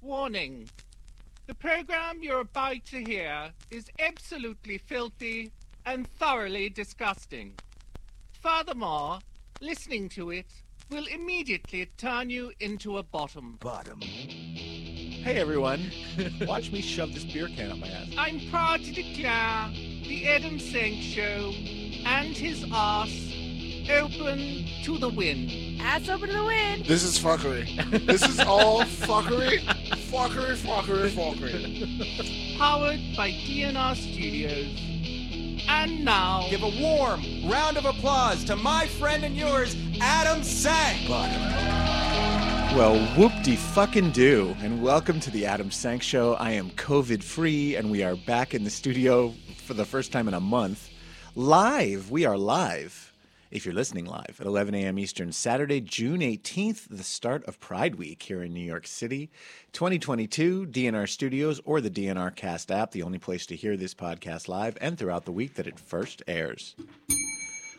Warning. The program you're about to hear is absolutely filthy and thoroughly disgusting. Furthermore, listening to it will immediately turn you into a bottom. Bottom. Hey everyone, watch me shove this beer can up my ass. I'm proud to declare the Adam Sank Show and his ass open to the wind. Ass open to the wind. This is fuckery. This is all fuckery. Fuckery, fuckery, fuckery. Powered by DNR Studios. And now, Give a warm round of applause to my friend and yours, Adam Sank. Well, whoop de fucking do, and welcome to the Adam Sank Show. I am COVID free, and we are back in the studio for the first time in a month. Live, we are live. If you're listening live at 11 a.m. Eastern, Saturday, June 18th, the start of Pride Week here in New York City, 2022, DNR Studios or the DNR Cast app, the only place to hear this podcast live and throughout the week that it first airs.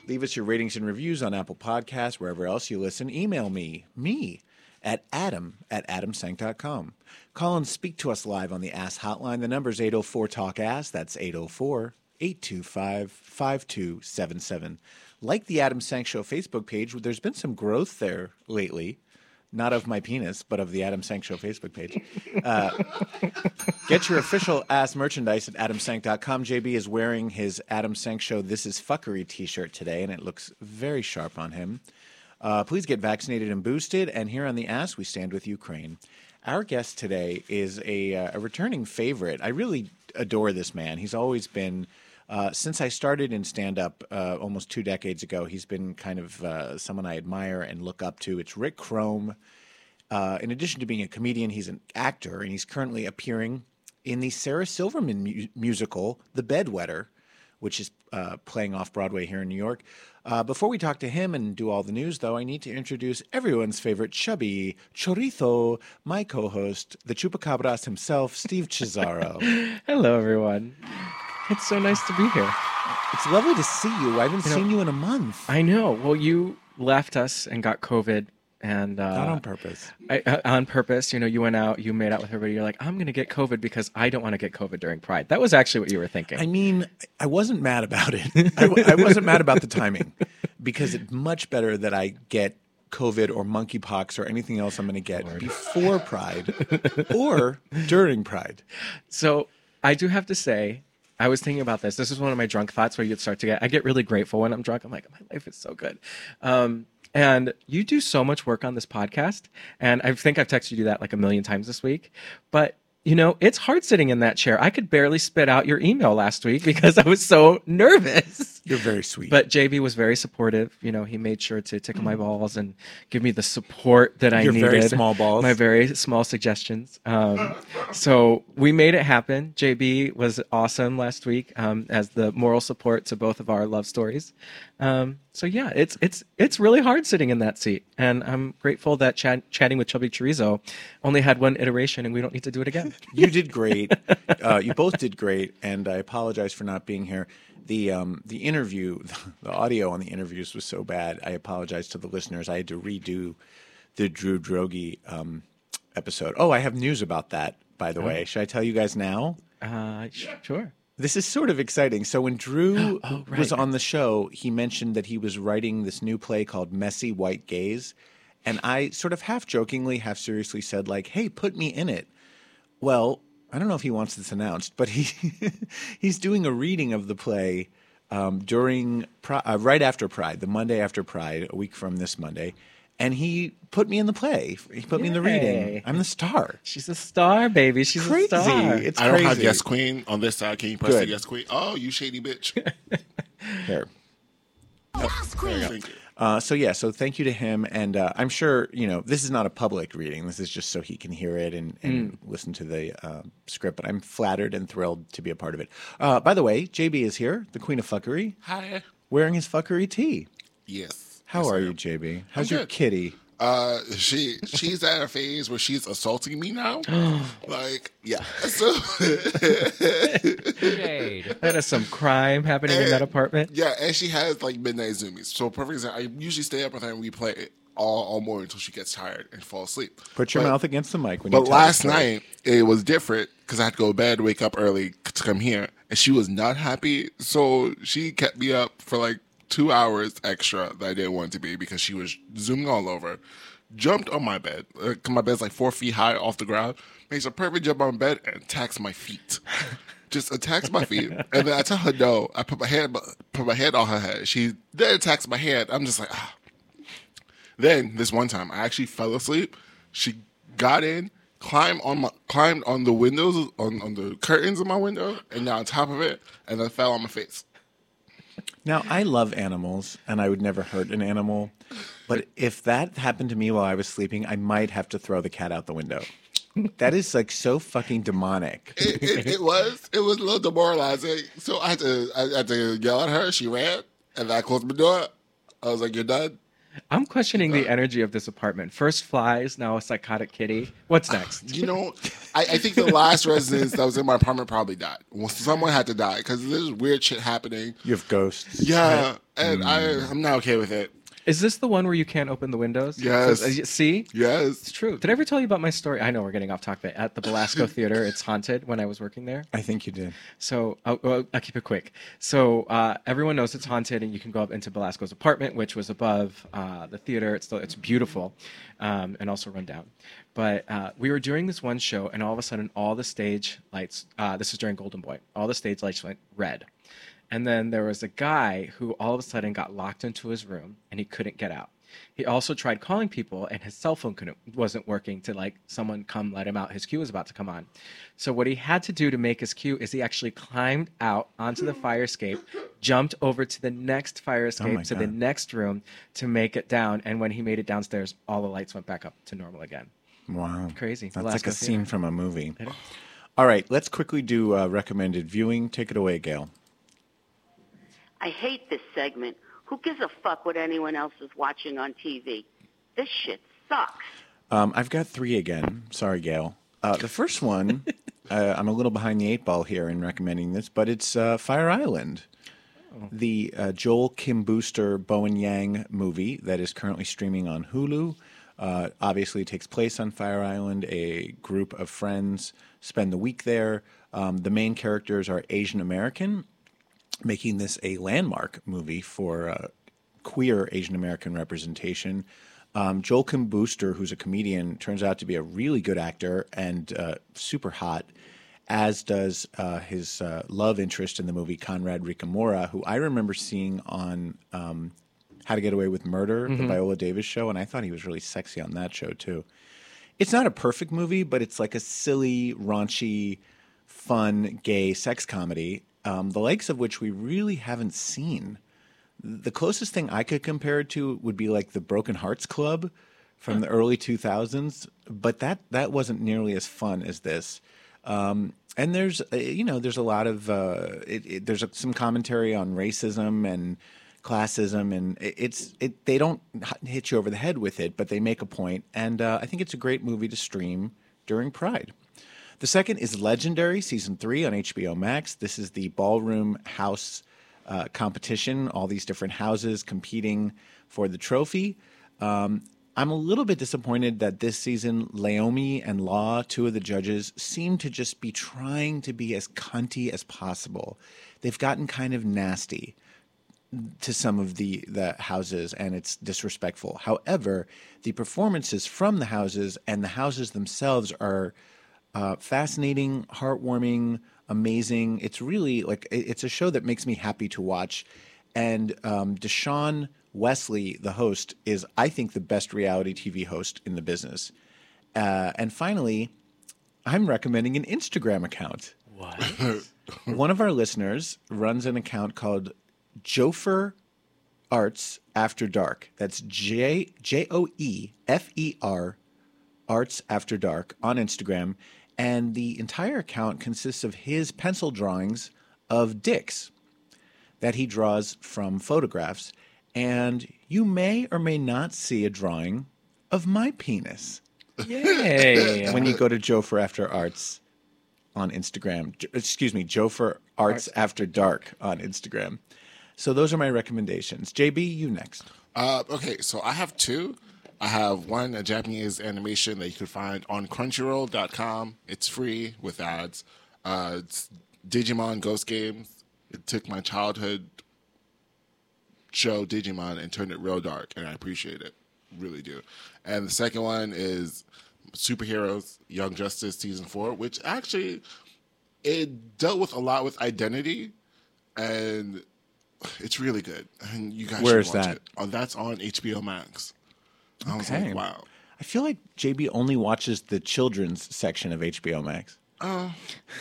Leave us your ratings and reviews on Apple Podcasts, wherever else you listen. Email me, me, at adam at adamsank.com. Call and speak to us live on the Ass Hotline. The number is 804 Talk Ass. That's 804 825 5277. Like the Adam Sank Show Facebook page, there's been some growth there lately. Not of my penis, but of the Adam Sank Show Facebook page. Uh, Get your official ass merchandise at adamsank.com. JB is wearing his Adam Sank Show This Is Fuckery t shirt today, and it looks very sharp on him. Uh, please get vaccinated and boosted. And here on the Ass, we stand with Ukraine. Our guest today is a, uh, a returning favorite. I really adore this man. He's always been, uh, since I started in stand up uh, almost two decades ago, he's been kind of uh, someone I admire and look up to. It's Rick Crom. Uh, in addition to being a comedian, he's an actor, and he's currently appearing in the Sarah Silverman mu- musical, The Bedwetter, which is uh, playing off Broadway here in New York. Before we talk to him and do all the news, though, I need to introduce everyone's favorite chubby chorizo, my co-host, the chupacabras himself, Steve Cesaro. Hello, everyone. It's so nice to be here. it's lovely to see you. I haven't You know- seen you in a month. I know. Well, you left us and got COVID, and uh, Not on purpose. I, uh, on purpose. You know, you went out, you made out with everybody. You're like, I'm going to get COVID because I don't want to get COVID during Pride. That was actually what you were thinking. I mean, I wasn't mad about it. I, w- I wasn't mad about the timing because it's much better that I get COVID or monkeypox or anything else I'm going to get before Pride or during Pride. So I do have to say, I was thinking about this. This is one of my drunk thoughts where you'd start to get. I get really grateful when I'm drunk. I'm like, my life is so good. Um, and you do so much work on this podcast, and I think I've texted you that like a million times this week. But you know, it's hard sitting in that chair. I could barely spit out your email last week because I was so nervous. You're very sweet. But JB was very supportive. You know, he made sure to tickle my balls and give me the support that I Your needed. very small balls. My very small suggestions. Um, so we made it happen. JB was awesome last week um, as the moral support to both of our love stories. Um, so yeah, it's it's it's really hard sitting in that seat, and I'm grateful that chat, chatting with Chubby Chorizo only had one iteration, and we don't need to do it again. you did great. Uh, you both did great, and I apologize for not being here. The um, the interview, the audio on the interviews was so bad. I apologize to the listeners. I had to redo the Drew Droege um, episode. Oh, I have news about that, by the way. Should I tell you guys now? Uh, sure. This is sort of exciting. So when Drew Oh, right. was on the show, he mentioned that he was writing this new play called Messy White Gays, and I sort of half jokingly, half seriously said like, "Hey, put me in it." Well, I don't know if he wants this announced, but he he's doing a reading of the play um, during uh, right after Pride, the Monday after Pride, a week from this Monday, and he put me in the play. He put me in the reading. I'm the star. She's a star, baby. She's Crazy. a star. It's I don't crazy. have yes queen on this side. Can you press Good. the yes queen? Oh, you shady bitch. Here. There you go. Uh, so yeah, so thank you to him, and uh, I'm sure you know this is not a public reading. This is just so he can hear it and, and listen to the uh, script. But I'm flattered and thrilled to be a part of it. Uh, by the way, JB is here, the Queen of Fuckery, Hi. wearing his fuckery tee. Yes. How Yes, are you, JB? How's your good. kitty? Uh, she she's at a phase where she's assaulting me now. like, yeah. So That is some crime happening in that apartment. yeah, and she has like midnight zoomies. So perfect example. I usually stay up with her and we play all, all morning until she gets tired and fall asleep. Put your But- mouth against the mic when you But tell the last story. night it was different because I had to go to bed, wake up early to come here, and she was not happy. So she kept me up for like two hours extra that I didn't want to be because she was zooming all over. Jumped on my bed. Uh, my bed's like four feet high off the ground. Makes a perfect jump on bed and attacks my feet. Just attacks my feet, and then I tell her no. I put my hand, put my hand on her head. She then attacks my hand. I'm just like, ah. Then this one time, I actually fell asleep. She got in, climbed on my climbed on the windows on, on the curtains of my window, and now on top of it, and then fell on my face. Now, I love animals and I would never hurt an animal. But if that happened to me while I was sleeping, I might have to throw the cat out the window. That is like so fucking demonic. It, it, it was it was a little demoralizing. So I had to I had to yell at her. She ran, and I closed my door. I was like, "You're done." I'm questioning the energy of this apartment. First flies, now a psychotic kitty. What's next? You know, I, I think the last residence that was in my apartment probably died. Well, someone had to die because there's weird shit happening. You have ghosts. Yeah, and I mm. I'm not okay with it. Is this the one where you can't open the windows? Yes. So, uh, see? Yes. It's true. Did I ever tell you about my story? I know we're getting off topic, at the Belasco Theater, it's haunted when I was working there. I think you did. So I'll, well, I'll keep it quick. So uh, everyone knows it's haunted, and you can go up into Belasco's apartment, which was above uh, the theater. It's still it's beautiful, um, and also run down. But uh, we were doing this one show, and all of a sudden, all the stage lights. Uh, this was during Golden Boy. All the stage lights went red, and then there was a guy who all of a sudden got locked into his room, and he couldn't get out. He also tried calling people, and his cell phone couldn't wasn't working to like someone come let him out. His queue was about to come on, so what he had to do to make his queue is he actually climbed out onto the fire escape, jumped over to the next fire escape my to the next room to make it down. And when he made it downstairs, all the lights went back up to normal again. Wow. Crazy. That's like Belasco a scene from a movie. All right, let's quickly do uh, recommended viewing. Take it away, Gail. I hate this segment. Who gives a fuck what anyone else is watching on TV? This shit sucks. Um, I've got three again. Sorry, Gail. Uh, the first one, uh, I'm a little behind the eight ball here in recommending this, but it's uh, Fire Island, the uh, Joel Kim Booster Bowen Yang movie that is currently streaming on Hulu. Uh, obviously, it takes place on Fire Island. A group of friends spend the week there. Um, the main characters are Asian American, making this a landmark movie for uh, queer Asian American representation. Um, Joel Kim Booster, who's a comedian, turns out to be a really good actor and uh, super hot, as does uh, his uh, love interest in the movie, Conrad Ricamora, who I remember seeing on um, How to Get Away with Murder, the Viola Davis show, and I thought he was really sexy on that show too. It's not a perfect movie, but it's like a silly, raunchy, fun, gay sex comedy, um, the likes of which we really haven't seen. The closest thing I could compare it to would be like the Broken Hearts Club from the early 2000s, but that that wasn't nearly as fun as this. Um, and there's uh, you know there's a lot of uh, it, it, there's a, some commentary on racism and classism, and it, it's it they don't hit you over the head with it, but they make a point, and uh, I think it's a great movie to stream during Pride. The second is Legendary, season three on HBO Max. This is the ballroom house uh, competition, all these different houses competing for the trophy. Um, I'm a little bit disappointed that this season, Leiomy and Law, two of the judges, seem to just be trying to be as cunty as possible. They've gotten kind of nasty to some of the the houses and it's disrespectful. However, the performances from the houses and the houses themselves are uh, fascinating, heartwarming, amazing. It's really like it's a show that makes me happy to watch. And um, Dashaun Wesley, the host, is I think the best reality TV host in the business. Uh, and finally, I'm recommending an Instagram account. What? One of our listeners runs an account called Jofer Arts After Dark. That's J J O E F E R Arts After Dark on Instagram. And the entire account consists of his pencil drawings of dicks that he draws from photographs. And you may or may not see a drawing of my penis Yay. when you go to Joe for After Arts on Instagram. Excuse me, Joe for Arts After Dark on Instagram. So those are my recommendations. JB, you next. Uh, okay, so I have two, I have one a Japanese animation that you can find on Crunchyroll.com. It's free with ads. Uh, it's Digimon Ghost Games. It took my childhood show Digimon and turned it real dark, and I appreciate it, really do. And the second one is Superheroes Young Justice season four, which actually it dealt with a lot with identity, and it's really good. And you guys Where should is watch that? it. Oh, that's on HBO Max. I was Okay. like, wow. I feel like JB only watches the children's section of HBO Max. Oh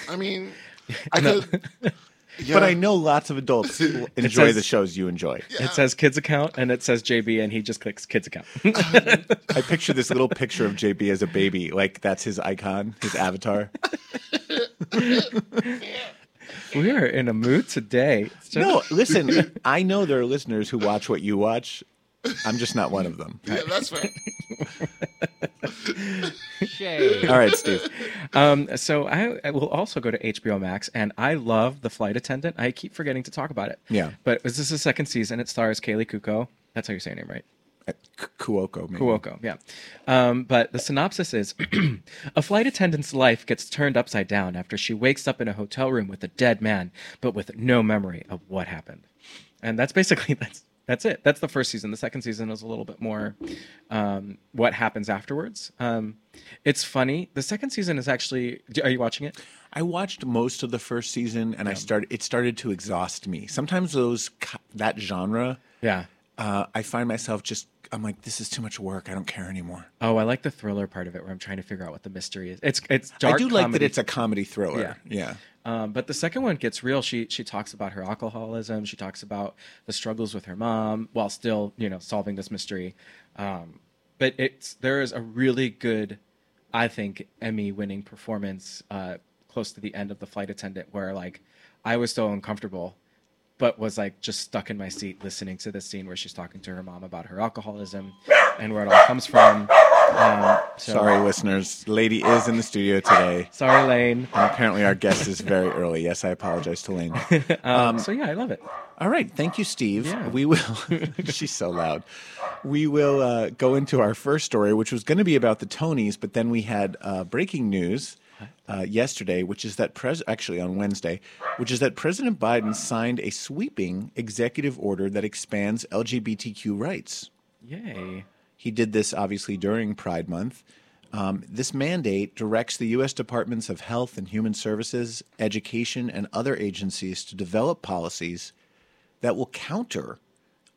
I mean, I could. Yeah, But I know lots of adults enjoy says- the shows you enjoy. It says kids account and it says JB and he just clicks kids account. I picture this little picture of JB as a baby, like that's his icon, his avatar. we are in a mood today. It's just- No, listen, I know there are listeners who watch what you watch. I'm just not one of them. Yeah, that's fair. Shame. All right, Steve. Um, so I, I will also go to HBO Max, and I love The Flight Attendant. I keep forgetting to talk about it. Yeah. But this is the second season. It stars Kaley Kuko. That's how you say her name, right? Uh, K- Cuoco, maybe. Cuoco, yeah. Um, but the synopsis is a flight attendant's life gets turned upside down after she wakes up in a hotel room with a dead man, but with no memory of what happened. And that's basically that's that's it. That's the first season. The second season is a little bit more um, what happens afterwards. Um, it's funny. The second season is actually. Are you watching it? I watched most of the first season, and I started. It started to exhaust me. Sometimes those that genre, Yeah. uh, I find myself just. I'm like, this is too much work. I don't care anymore. Oh, I like the thriller part of it where I'm trying to figure out what the mystery is. It's it's dark. I do like that it's a comedy thriller. Yeah. Yeah. Um, but the second one gets real. She she talks about her alcoholism. She talks about the struggles with her mom while still you know solving this mystery. Um, but it's there is a really good, I think, Emmy winning performance uh, close to the end of the flight attendant where like I was so uncomfortable, but was like just stuck in my seat listening to this scene where she's talking to her mom about her alcoholism and where it all comes from. Um, so- Sorry, listeners. Lady is in the studio today. sorry, Lane. And apparently, our guest is very early. Yes, I apologize to Lane. Um, so yeah, I love it. All right. Thank you, Steve. Yeah. We will. she's so loud. We will uh, go into our first story, which was going to be about the Tonys, but then we had uh, breaking news uh, yesterday, which is that pres actually on Wednesday, which is that President Biden signed a sweeping executive order that expands LGBTQ rights. Yay. He did this obviously during Pride Month. Um, this mandate directs the U.S. Departments of Health and Human Services, Education, and other agencies to develop policies that will counter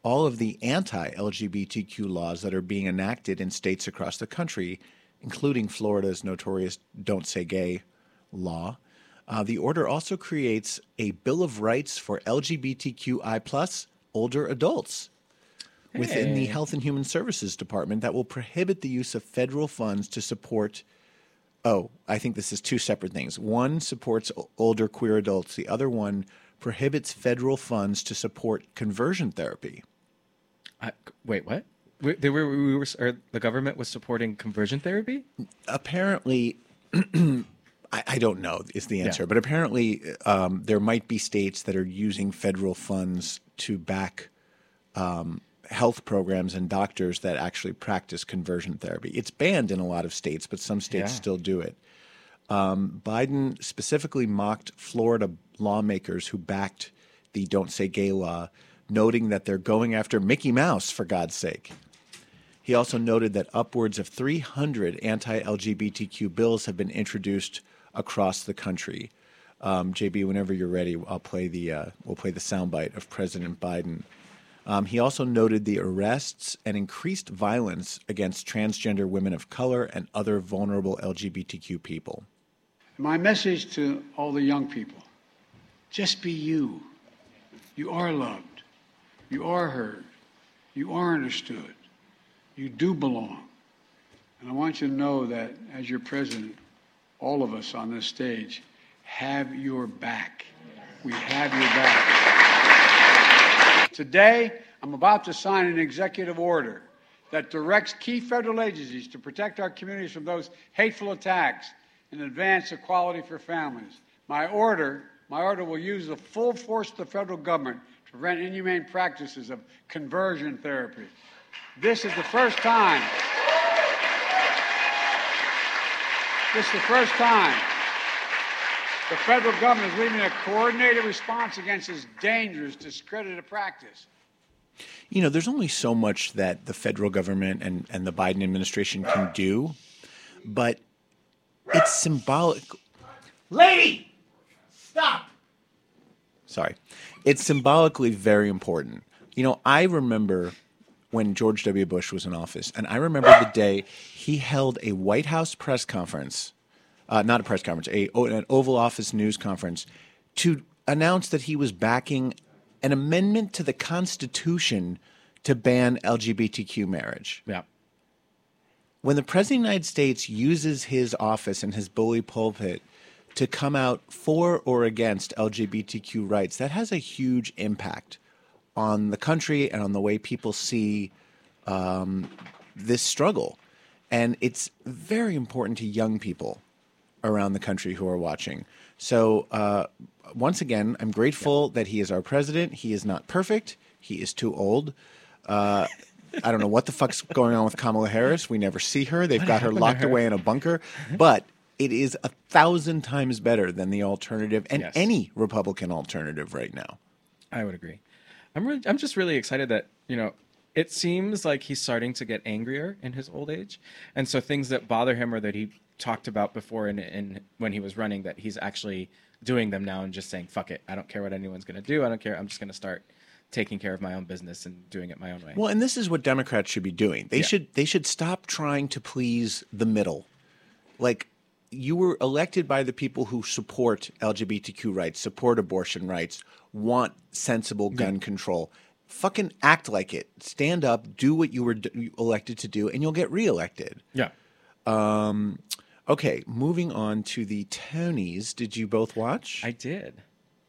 all of the anti LGBTQ laws that are being enacted in states across the country, including Florida's notorious Don't Say Gay law. Uh, the order also creates a Bill of Rights for LGBTQI older adults within the Health and Human Services Department that will prohibit the use of federal funds to support. Oh, I think this is two separate things. One supports older queer adults, the other one prohibits federal funds to support conversion therapy. I, wait, what? We, they were, we were, the government was supporting conversion therapy? Apparently, I, I don't know is the answer, but apparently um, there might be states that are using federal funds to back um, health programs and doctors that actually practice conversion therapy. It's banned in a lot of states, but some states Yeah. still do it. Um, Biden specifically mocked Florida lawmakers who backed the Don't Say Gay law, noting that they're going after Mickey Mouse, for God's sake. He also noted that upwards of 300 anti LGBTQ bills have been introduced across the country. Um, JB, whenever you're ready, I'll play the uh, we'll play the soundbite of President Biden. Um, he also noted the arrests and increased violence against transgender women of color and other vulnerable LGBTQ people. My message to all the young people just be you. You are loved. You are heard. You are understood. You do belong. And I want you to know that as your president, all of us on this stage have your back. We have your back. Today, I'm about to sign an executive order that directs key federal agencies to protect our communities from those hateful attacks and advance equality for families. My order, my order will use the full force of the federal government to prevent inhumane practices of conversion therapy. This is the first time. This is the first time the federal government is leading a coordinated response against this dangerous, discredited practice. You know, there's only so much that the federal government and, and the Biden administration can do, but it's symbolic. Lady, stop. Sorry. It's symbolically very important. You know, I remember when George W. Bush was in office, and I remember the day he held a White House press conference, uh, not a press conference, a, an Oval Office news conference, to announce that he was backing an amendment to the Constitution to ban LGBTQ marriage. Yeah. When the President of the United States uses his office and his bully pulpit to come out for or against LGBTQ rights, that has a huge impact on the country and on the way people see um, this struggle. And it's very important to young people around the country who are watching. So, uh, once again, I'm grateful that he is our president. He is not perfect, he is too old. Uh, I don't know what the fuck's going on with Kamala Harris. We never see her. They've got her locked her? away in a bunker. But it is a thousand times better than the alternative and Yes. any Republican alternative right now. I would agree. I'm really, I'm just really excited that you know it seems like he's starting to get angrier in his old age, and so things that bother him or that he talked about before in, in when he was running that he's actually doing them now and just saying fuck it, I don't care what anyone's gonna do, I don't care, I'm just gonna start taking care of my own business and doing it my own way. Well, and this is what Democrats should be doing. They Yeah. should they should stop trying to please the middle. Like you were elected by the people who support LGBTQ rights, support abortion rights, want sensible gun control. Fucking act like it. Stand up, do what you were d- elected to do, and you'll get reelected. yeah. Um, Okay, moving on to the Tonys. Did you both watch? I did.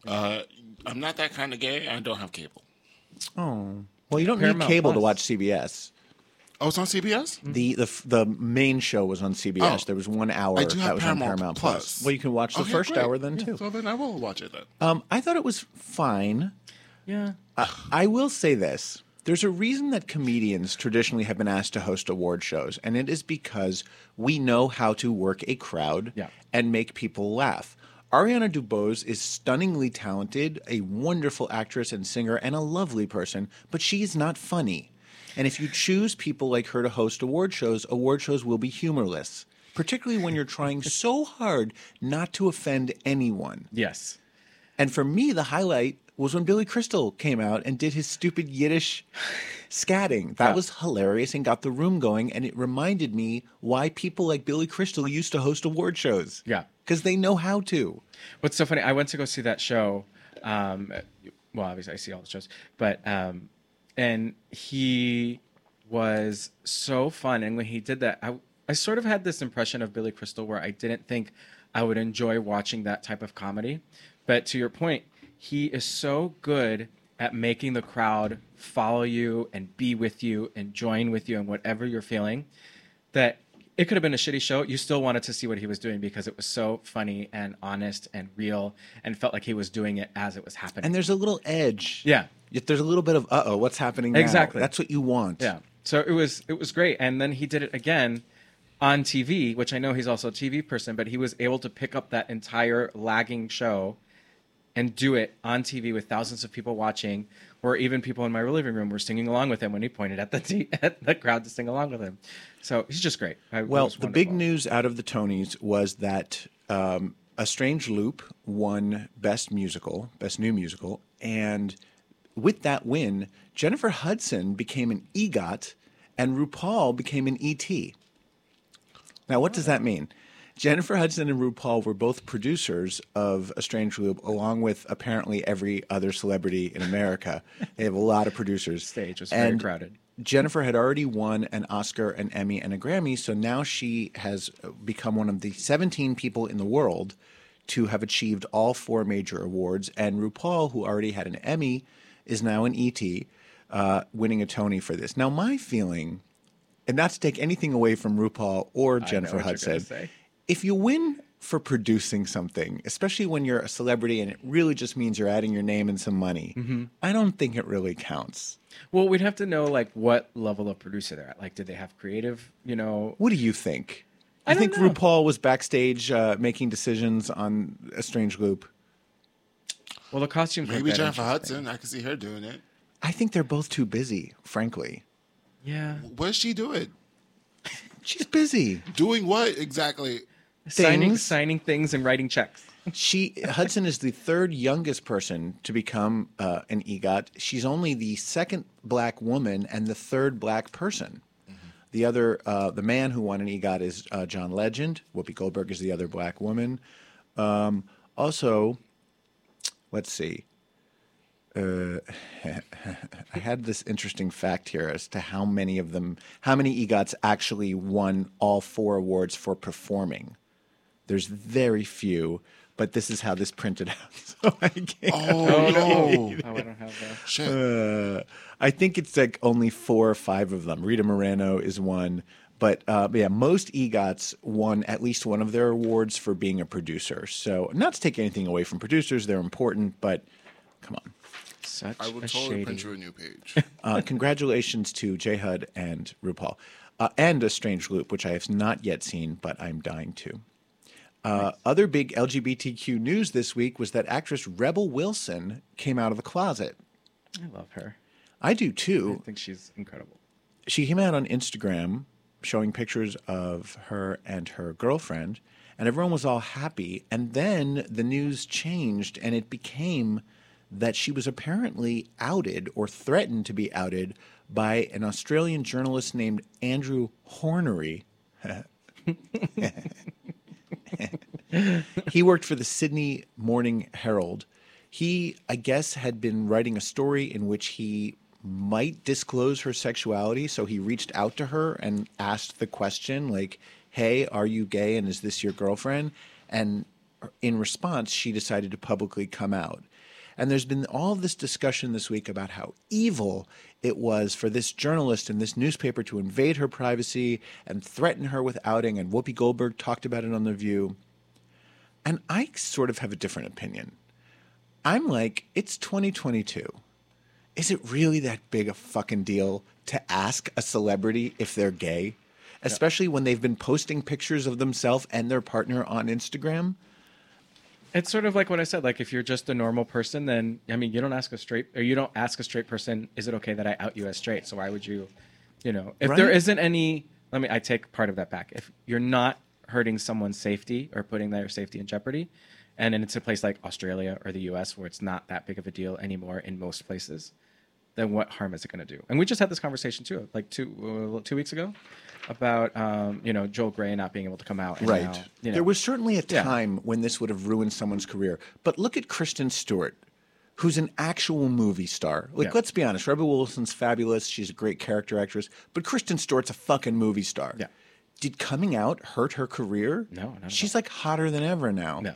Uh, I'm not that kind of gay. I don't have cable. oh, well, you don't Paramount need cable to watch CBS. Oh, it's on CBS. The, the the main show was on CBS. Oh. there was one hour I do that was Paramount, on Paramount Plus. Plus. Well, you can watch the Okay, first great. hour then Yeah, too. So then I will watch it then. Um, I thought it was fine. Yeah. I will say this: there's a reason that comedians traditionally have been asked to host award shows, and it is because we know how to work a crowd Yeah. and make people laugh. Ariana DeBose is stunningly talented, a wonderful actress and singer, and a lovely person, but she is not funny. And if you choose people like her to host award shows, award shows will be humorless, particularly when you're trying so hard not to offend anyone. Yes. And for me, the highlight was when Billy Crystal came out and did his stupid Yiddish scatting. That Yeah. was hilarious and got the room going. And it reminded me why people like Billy Crystal used to host award shows. Yeah. Because they know how to. What's so funny? I went to go see that show. Um, well, obviously I see all the shows, but um, and he was so fun. And when he did that, I I sort of had this impression of Billy Crystal where I didn't think I would enjoy watching that type of comedy. But to your point, he is so good at making the crowd follow you and be with you and join with you in whatever you're feeling that it could have been a shitty show. You still wanted to see what he was doing because it was so funny and honest and real and felt like he was doing it as it was happening. And there's a little edge. yeah. Yet There's a little bit of, uh oh, what's happening now? Exactly. That's what you want. Yeah. So it was it was great. And then he did it again on TV, which I know he's also a TV person, but he was able to pick up that entire lagging show and do it on TV with thousands of people watching, or even people in my living room were singing along with him when he pointed at the t- at the crowd to sing along with him. So he's just great. I- Well, the big news out of the Tonys was that um, A Strange Loop won Best Musical, Best New Musical, and with that win, Jennifer Hudson became an EGOT, and RuPaul became an ET. Now, what does that mean? Jennifer Hudson and RuPaul were both producers of A Strange Loop, along with apparently every other celebrity in America. they have a lot of producers. Stage was very And crowded. Jennifer had already won an Oscar, an Emmy, and a Grammy, so now she has become one of the 17 people in the world to have achieved all four major awards. And RuPaul, who already had an Emmy, is now an ET, uh, winning a Tony for this. Now, my feeling, and not to take anything away from RuPaul or Jennifer Hudson. If you win for producing something, especially when you're a celebrity and it really just means you're adding your name and some money, Mm-hmm. I don't think it really counts. Well, we'd have to know like what level of producer they're at. Like, did they have creative? You know, What do you think? I, don't think know. RuPaul was backstage uh, making decisions on a strange loop. Well, the costumes. weren't Maybe Jennifer. Hudson. I could see her doing it. I think they're both too busy, frankly. Yeah. What's she doing? She's busy. Doing what exactly? Signing, Things. signing things and writing checks. She Hudson is the third youngest person to become uh, an EGOT. She's only the second black woman and the third black person. The other, uh, the man who won an EGOT is uh, John Legend. Whoopi Goldberg is the other black woman. Um, also, let's see. Uh, I had this interesting fact here as to how many of them, how many EGOTs actually won all four awards for performing. There's very few, but this is how this printed out. So I can't. Oh, no. Oh, I don't have that. Shit. Uh, I think it's like only four or five of them. Rita Moreno is one. But uh, yeah, most EGOTs won at least one of their awards for being a producer. So, not to take anything away from producers, they're important, but come on. Such I will a totally shady. print you a new page. Uh, congratulations to J Hud and RuPaul, uh, and A Strange Loop, which I have not yet seen, but I'm dying to. Uh, Other big LGBTQ news this week was that actress Rebel Wilson came out of the closet. I love her. I do too. I think she's incredible. She came out on Instagram showing pictures of her and her girlfriend, and everyone was all happy. And then the news changed, and it became that she was apparently outed or threatened to be outed by an Australian journalist named Andrew Hornery. he worked for the Sydney Morning Herald. He, I guess, had been writing a story in which he might disclose her sexuality. So he reached out to her and asked the question, like, hey, are you gay and is this your girlfriend? And in response, she decided to publicly come out. And there's been all this discussion this week about how evil it was for this journalist and this newspaper to invade her privacy and threaten her with outing. And Whoopi Goldberg talked about it on The View. And I sort of have a different opinion. I'm like, it's 2022. Is it really that big a fucking deal to ask a celebrity if they're gay? Especially when they've been posting pictures of themselves and their partner on Instagram? It's sort of like what I said. Like if you're just a normal person, then I mean, you don't ask a straight or you don't ask a straight person, is it okay that I out you as straight? So why would you, you know, if there Right. isn't any, let me, I take part of that back. If you're not hurting someone's safety or putting their safety in jeopardy, and then it's a place like Australia or the U.S. where it's not that big of a deal anymore in most places, then what harm is it going to do? And we just had this conversation too, like two uh, two weeks ago, about um, you know Joel Grey not being able to come out. And Right. now, you know, There was certainly a Yeah. time when this would have ruined someone's career. But look at Kristen Stewart, who's an actual movie star. Like, Yeah. let's be honest, Rebel Wilson's fabulous. She's a great character actress. But Kristen Stewart's a fucking movie star. Yeah. Did coming out hurt her career? No, She's like hotter than ever now. No.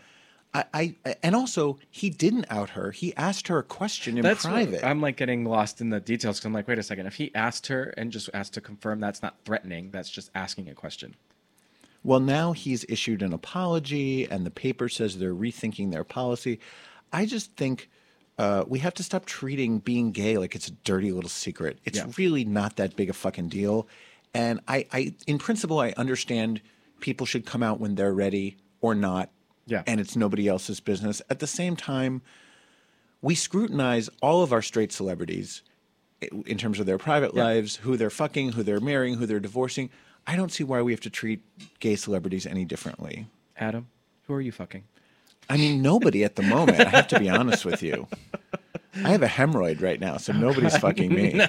I, I and also he didn't out her. He asked her a question in That's private. I'm like getting lost in the details because I'm like, wait a second. If he asked her and just asked to confirm, that's not threatening. That's just asking a question. Well, now he's issued an apology, and the paper says they're rethinking their policy. I just think uh, we have to stop treating being gay like it's a dirty little secret. It's Yeah. really not that big a fucking deal. And I, I, in principle, I understand people should come out when they're ready or not. Yeah. And it's nobody else's business. At the same time, we scrutinize all of our straight celebrities in terms of their private Yeah. lives, who they're fucking, who they're marrying, who they're divorcing. I don't see why we have to treat gay celebrities any differently. Adam, who are you fucking? I mean, nobody at the moment. I have to be honest with you. I have a hemorrhoid right now, so nobody's fucking me.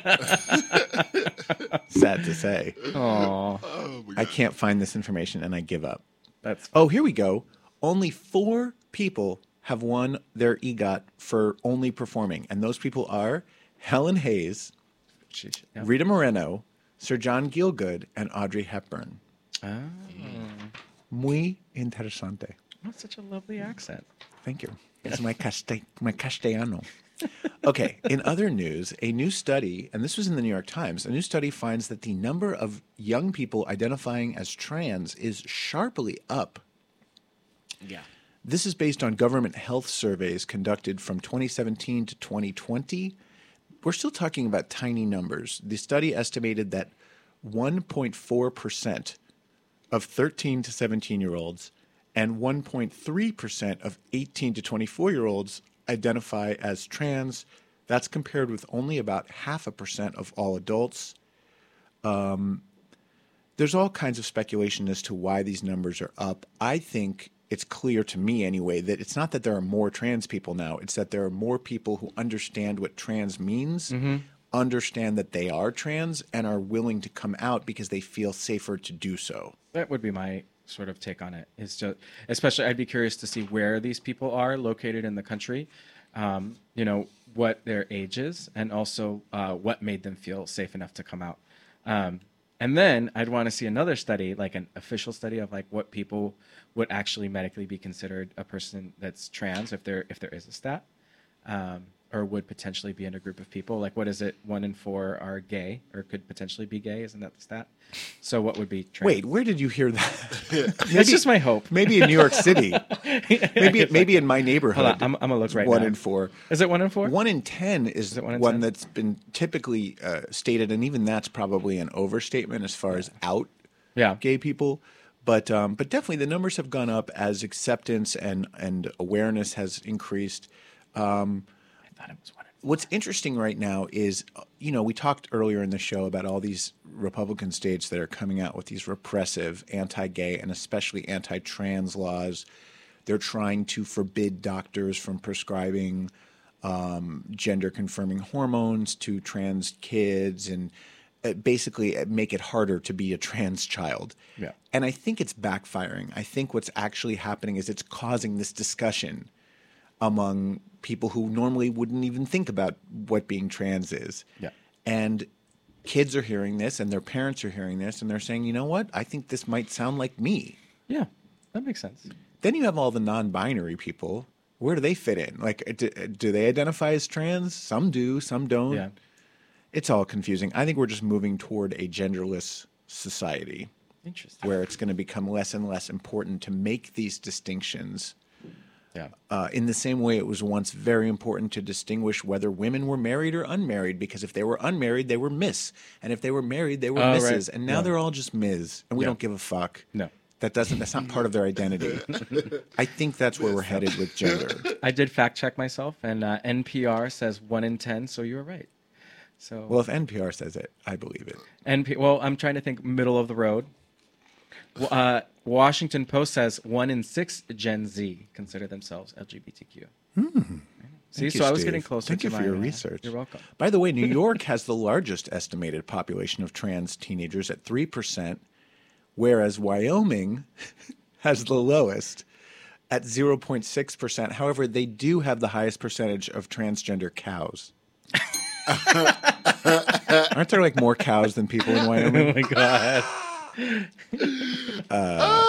Sad to say. Oh, Oh I can't find this information and I give up. that's Oh, here we go. Only four people have won their EGOT for only performing, and those people are Helen Hayes, sheesh. Yeah. Rita Moreno, Sir John Gielgud, and Audrey Hepburn. Ah, Muy interesante. that's such a lovely accent. Thank you. It's my, casta- my castellano. Okay, in other news, a new study, and this was in the New York Times, a new study finds that the number of young people identifying as trans is sharply up. Yeah. This is based on government health surveys conducted from 2017 to 2020. We're still talking about tiny numbers. The study estimated that 1.4% of 13 to 17 year olds and 1.3% of 18 to 24 year olds identify as trans. That's compared with only about half a percent of all adults. Um, there's all kinds of speculation as to why these numbers are up. I think it's clear to me anyway that it's not that there are more trans people now, it's that there are more people who understand what trans means, understand that they are trans, and are willing to come out because they feel safer to do so. That would be my sort of take on it. Is just, especially, I'd be curious to see where these people are located in the country. Um, you know what their age is, and also uh, what made them feel safe enough to come out. Um, and then I'd want to see another study, like an official study of like what people would actually medically be considered a person that's trans, if there if there is a stat, um, or would potentially be in a group of people. Like, what is it? One in four are gay, or could potentially be gay. Isn't that the stat? So, what would be trans? Wait, where did you hear that? that's just my hope. Maybe in New York City. maybe maybe in my neighborhood. Hold on, I'm, I'm gonna look right one now. in four. Is it one in four? One in ten is, it one in one 10? that's been typically uh, stated, and even that's probably an overstatement as far as out Yeah. gay people. But um, but definitely the numbers have gone up as acceptance and and awareness has increased. Um, thought it was one in what's interesting right now is, uh, you know, we talked earlier in the show about all these Republican states that are coming out with these repressive anti-gay and especially anti-trans laws. They're trying to forbid doctors from prescribing um, gender-confirming hormones to trans kids and uh, basically uh, make it harder to be a trans child. Yeah. And I think it's backfiring. I think what's actually happening is it's causing this discussion among people who normally wouldn't even think about what being trans is. Yeah. And kids are hearing this and their parents are hearing this and they're saying, you know what? I think this might sound like me. Yeah, that makes sense. Then you have all the non binary people. Where do they fit in? Like, do, do they identify as trans? Some do, some don't. Yeah. It's all confusing. I think we're just moving toward a genderless society Interesting. where it's going to become less and less important to make these distinctions Yeah. uh, in the same way it was once very important to distinguish whether women were married or unmarried because if they were unmarried they were miss and if they were married they were Oh, right. misses and now Yeah. they're all just ms and we Yeah. don't give a fuck No. that doesn't that's not part of their identity i think that's where we're headed with gender I did fact check myself, and uh, NPR says one in ten, so you were right. So well if npr says it i believe it NP. Well, I'm trying to think middle of the road. Uh, Washington Post says one in six Gen Z consider themselves LGBTQ. See, Hmm. Thank so I was Steve. getting closer. Thank to you for my, your uh, research. You're welcome. By the way, New York has the largest estimated population of trans teenagers at 3%, whereas Wyoming has the lowest at 0.6%. However, they do have the highest percentage of transgender cows. Aren't there like more cows than people in Wyoming? Oh my god. Uh,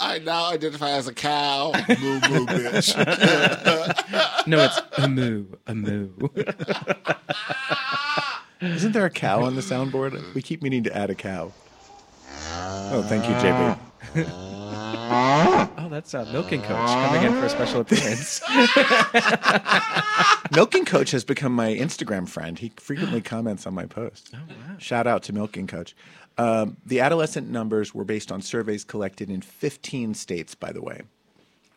I now identify as a cow. moo moo bitch. No, it's a moo, a moo. Isn't there a cow on the soundboard? We keep meaning to add a cow. Oh, thank you, JB. Oh, that's uh, Milking Coach coming in for a special appearance. Milking Coach has become my Instagram friend. He frequently comments on my posts. Oh, wow. Shout out to Milking Coach. Um, the adolescent numbers were based on surveys collected in 15 states, by the way.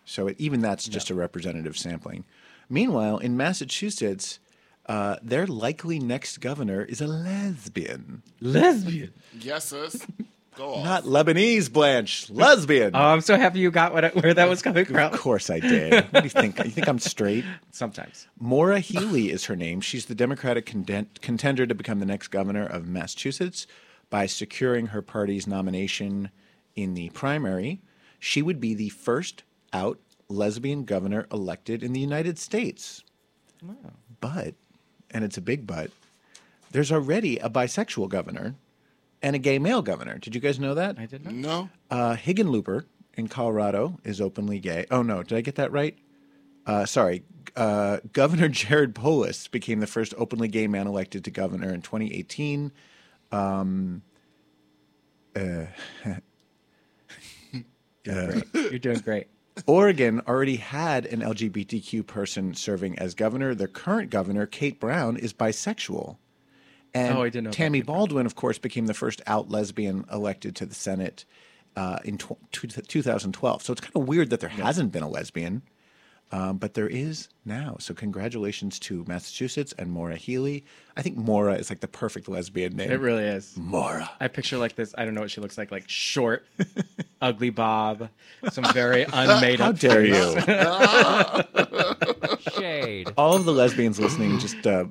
So it, even that's just a representative sampling. Meanwhile, in Massachusetts, uh, their likely next governor is a lesbian. Lesbian. yes, sis. Go on. Not Lebanese, Blanche. Lesbian. Oh, I'm so happy you got what, where that was coming from. of course I did. What do you think? You think I'm straight? Sometimes. Maura Healey is her name. She's the Democratic conden- contender to become the next governor of Massachusetts by securing her party's nomination in the primary. She would be the first out lesbian governor elected in the United States. But, and it's a big but, there's already a bisexual governor and a gay male governor. Did you guys know that? I did not. No. Uh, Hickenlooper in Colorado is openly gay. Oh no, did I get that right? Uh, sorry, uh, Governor Jared Polis became the first openly gay man elected to governor in 2018. You're doing great. Oregon already had an LGBTQ person serving as governor. The current governor, Kate Brown, is bisexual. And Oh, I didn't know Tammy Baldwin, of course, became the first out lesbian elected to the Senate. uh, in tw- two- 2012. So it's kind of weird that there hasn't been a lesbian, um, but there is now. So congratulations to Massachusetts and Maura Healey. I think Maura is like the perfect lesbian name. It really is. Maura. I picture like this. I don't know what she looks like. Like short, ugly bob, some very unmade How up. How dare face. you? Shade. All of the lesbians listening just uh,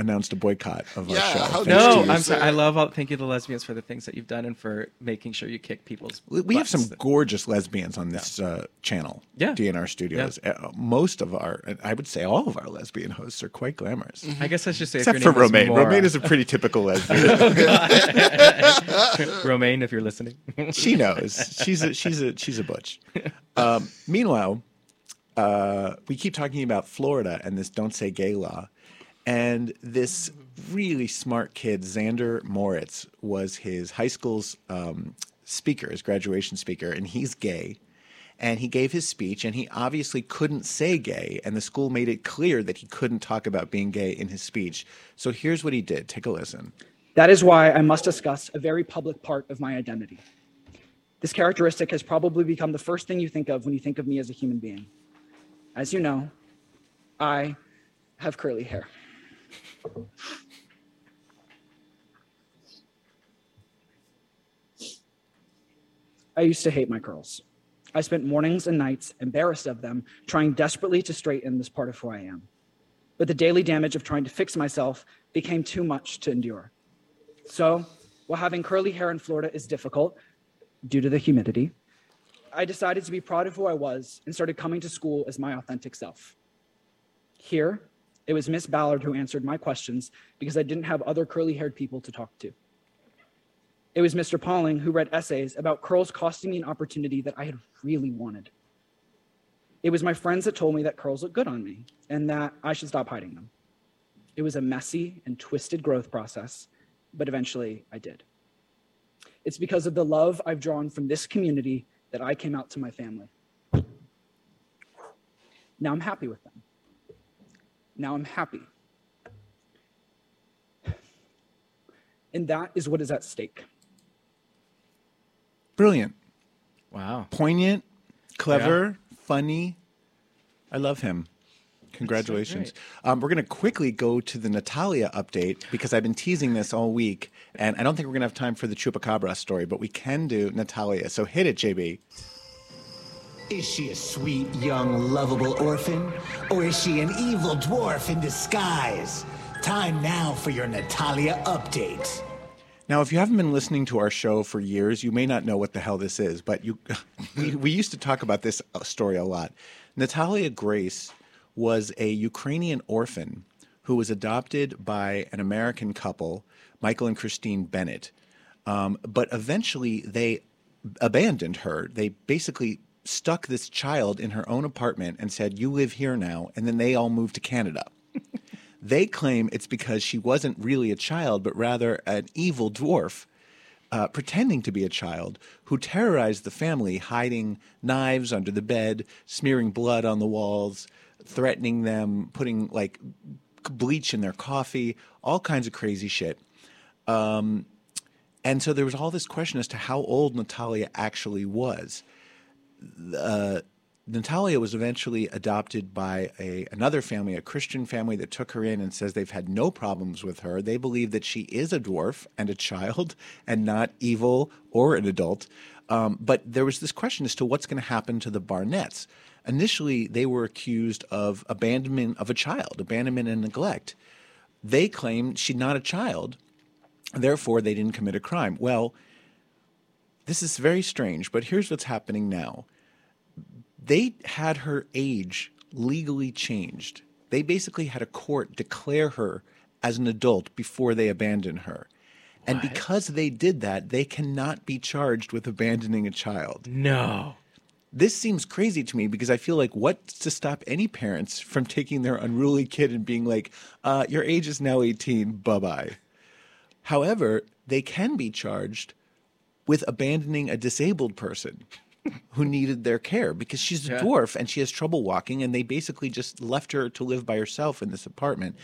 announced a boycott of our show. how Thanks dare to No, you. you, I'm sorry. I love all. Thank you, the lesbians, for the things that you've done and for making sure you kick people's. We- We have some gorgeous lesbians on this uh, channel, Yeah. DNR Studios. Uh, most of our, I would say all of our lesbian hosts are quite glamorous. I guess I should say, Except if for your name Romaine. Was Maura. Romaine is a pretty typical lesbian. Romaine, if you're listening. she knows. She's a she's a she's a butch. Um, meanwhile, uh, we keep talking about Florida and this "Don't Say Gay" law, and this really smart kid, Zander Moritz, was his high school's um, speaker, his graduation speaker, and he's gay. And he gave his speech, and he obviously couldn't say gay, and the school made it clear that he couldn't talk about being gay in his speech. So here's what he did. Take a listen. That is why I must discuss a very public part of my identity. This characteristic has probably become the first thing you think of when you think of me as a human being. As you know, I have curly hair. I used to hate my curls. I spent mornings and nights embarrassed of them, trying desperately to straighten this part of who I am. But the daily damage of trying to fix myself became too much to endure. So, while having curly hair in Florida is difficult due to the humidity, I decided to be proud of who I was and started coming to school as my authentic self. Here, it was Miss Ballard who answered my questions because I didn't have other curly haired people to talk to. It was Mr. Pauling who read essays about curls costing me an opportunity that I had really wanted. It was my friends that told me that curls look good on me and that I should stop hiding them. It was a messy and twisted growth process, but eventually I did. It's because of the love I've drawn from this community that I came out to my family. Now I'm happy with them. Now I'm happy. And that is what is at stake. Brilliant. Wow. poignant, clever, funny. I love him. Congratulations. Um, we're going to quickly go to the Natalia update because I've been teasing this all week, and I don't think we're going to have time for the Chupacabra story, but we can do Natalia. So hit it, JB. Is she a sweet, young, lovable orphan? Or is she an evil dwarf in disguise? Time now for your Natalia update. Now, if you haven't been listening to our show for years, you may not know what the hell this is, but you, we, we used to talk about this uh, story a lot. Natalia Grace was a Ukrainian orphan who was adopted by an American couple, Michael and Kristine Barnett. Um, but eventually they abandoned her. They basically stuck this child in her own apartment and said, You live here now. And then they all moved to Canada. They claim it's because she wasn't really a child, but rather an evil dwarf uh, pretending to be a child who terrorized the family, hiding knives under the bed, smearing blood on the walls, threatening them, putting like bleach in their coffee, all kinds of crazy shit. Um, and so there was all this question as to how old Natalia actually was. Uh, Natalia was eventually adopted by a another family, a Christian family that took her in and says they've had no problems with her. They believe that she is a dwarf and a child and not evil or an adult. Um, but there was this question as to what's going to happen to the Barnetts. Initially, they were accused of abandonment of a child, abandonment and neglect. They claimed she's not a child, therefore they didn't commit a crime. Well, this is very strange, but here's what's happening now they had her age legally changed. They basically had a court declare her as an adult before they abandoned her. And because they did that, they cannot be charged with abandoning a child. No. This seems crazy to me because I feel like what's to stop any parents from taking their unruly kid and being like, uh, your age is now 18, bye bye. However, they can be charged with abandoning a disabled person who needed their care because she's a Yeah. dwarf and she has trouble walking, and they basically just left her to live by herself in this apartment.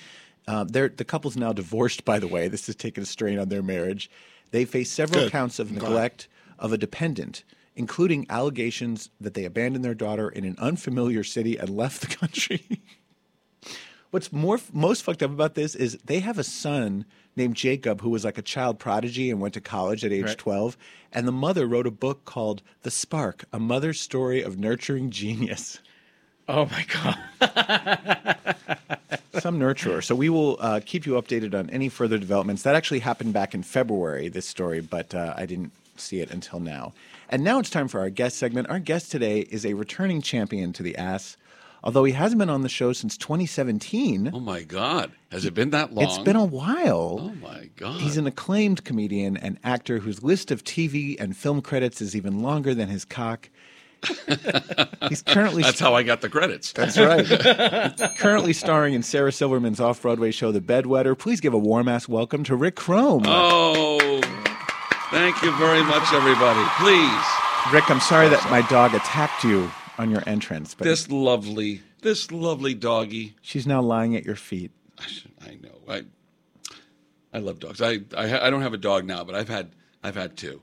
Uh, the couple's now divorced, by the way. This has taken a strain on their marriage. They face several Good. counts of neglect of a dependent. including allegations that they abandoned their daughter in an unfamiliar city and left the country. What's more most fucked up about this is they have a son named Jacob who was like a child prodigy and went to college at age Right. 12 and the mother wrote a book called The Spark: A Mother's Story of Nurturing Genius. Oh my god. Some nurturer. So we will uh, keep you updated on any further developments. That actually happened back in February, this story, but uh, I didn't see it until now. And now it's time for our guest segment. Our guest today is a returning champion to the ass. Although he hasn't been on the show since 2017, Oh my God! Has it been that long? it's been a while. Oh my God! He's an acclaimed comedian and actor whose list of TV and film credits is even longer than his cock. He's currently That's how I got the credits. That's right. currently starring in Sarah Silverman's off-Broadway show The Bedwetter. Please give a warm ass welcome to Rick Crom. Oh, thank you very much, everybody. Please, Rick, I'm sorry that my dog attacked you on your entrance, but this lovely, this lovely doggy. she's now lying at your feet. I know. I, I love dogs. I, I, I don't have a dog now, but I've had, I've had two.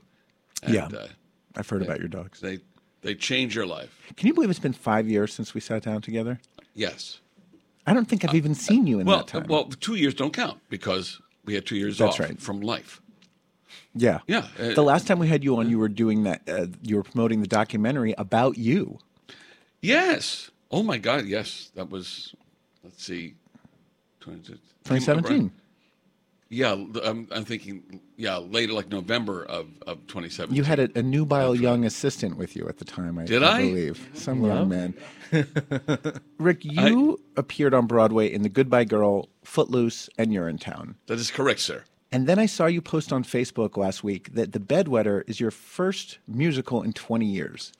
And, Yeah. uh, I've heard about your dogs. they, they change your life. Can you believe it's been five years since we sat down together? Yes. I don't think I've even seen you in Well, that time. well, two years don't count because we had two years That's off right. from life. yeah. Yeah, uh, the last time we had you on, you were doing that. Uh, you were promoting the documentary about you. Yes. Oh my God. Yes, that was. Let's see. 2017. Yeah, I'm, I'm thinking. Yeah, later, like November of, of 2017. You had a, a nubile young assistant with you at the time. I, Did I? believe some young man. Rick, you appeared on Broadway in The Goodbye Girl, Footloose, and Urinetown. That is correct, sir. And then I saw you post on Facebook last week that The Bedwetter is your first musical in 20 years.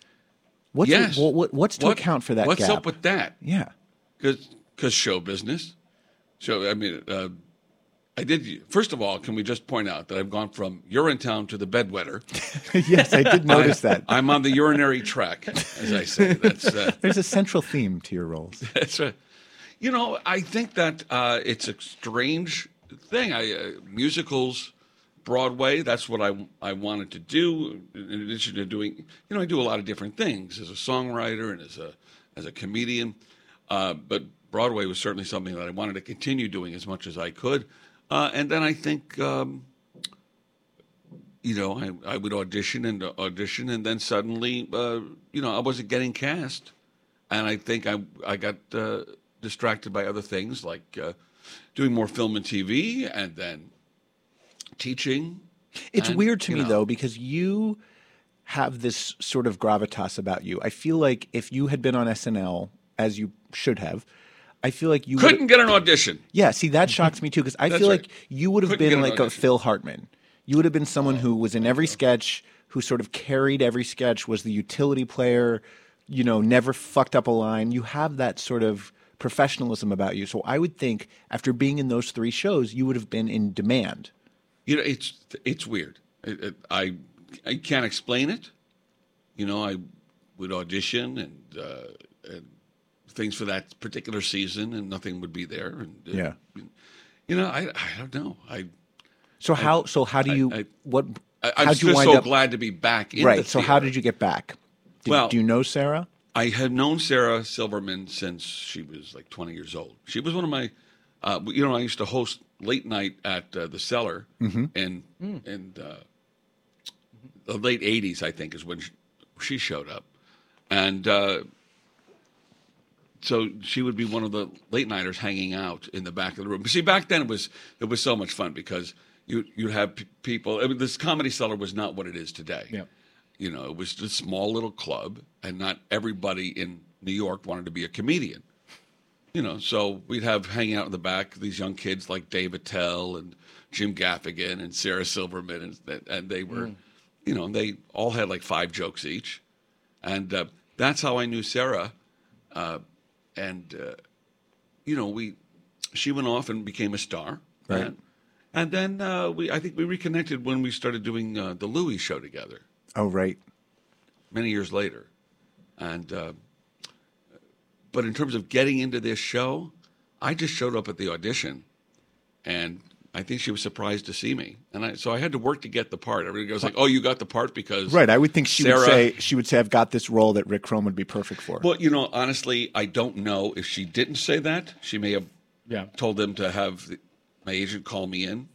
What's yes. what, what, what's to What- account for that What's gap? up with that? yeah. Because show business. So I mean, uh, I did. First of all, can we just point out that I've gone from Urinetown to the bedwetter. yes, I did notice that. I'm on the urinary track, as I say. That's uh, There's a central theme to your roles. That's right. You know, I think that uh, it's a strange thing. I uh, musicals, Broadway. That's what I I wanted to do. In addition to doing, you know, I do a lot of different things as a songwriter and as a as a comedian. Uh, but Broadway was certainly something that I wanted to continue doing as much as I could. Uh, and then I think. Um, you know, I, I would audition and audition, and then suddenly, uh, you know, I wasn't getting cast, and I think I I got uh, distracted by other things like uh, doing more film and TV, and then teaching. It's and, weird to me know, though because you have this sort of gravitas about you. I feel like if you had been on SNL as you should have, I feel like you couldn't get an audition. Yeah, see that mm-hmm. shocks me too because I That's feel right. like you would have Couldn't been like a. Phil Hartman. You would have been someone who was in every sketch, who sort of carried every sketch, was the utility player, you know, never fucked up a line. You have that sort of professionalism about you. So I would think after being in those three shows, you would have been in demand. You know, it's it's weird. It, I I can't explain it. You know, I would audition and, uh, and things for that particular season, and nothing would be there. And uh, Yeah. you know, I I don't know. I So how so how do you I- what I, you just so up glad to be back in right? So how did you get back? Did, Well- do you know Sarah? I had known Sarah Silverman since she was like 20 years old. She was one of my, uh, you know, I used to host late night at uh, the Cellar Mhm. in in uh, the late 80s, I think, is when she, she showed up, and uh, so she would be one of the late nighters hanging out in the back of the room. But see, back then it was it was so much fun because you you'd have p- people. I mean, this comedy cellar was not what it is today. Yeah. You know, it was just a small little club, and not everybody in New York wanted to be a comedian. You know, so we'd have hanging out in the back these young kids like Dave Attell and Jim Gaffigan and Sarah Silverman, and and they were, you know, they all had like five jokes each, and uh, that's how I knew Sarah. Uh, and uh, you know, we she went off and became a star, Right. And, and then uh, we I think we reconnected when we started doing uh, the Louis show together Oh right. many years later. And uh, but in terms of getting into this show, I just showed up at the audition, and I think she was surprised to see me, and I, so I had to work to get the part. Everybody goes like, "Oh, you got the part because Right. I would think she Sarah, would say she would say I've got this role that Rick Crom would be perfect for. Well, you know, honestly, I don't know if she didn't say that. She may have Yeah. told them to have the, my agent call me in,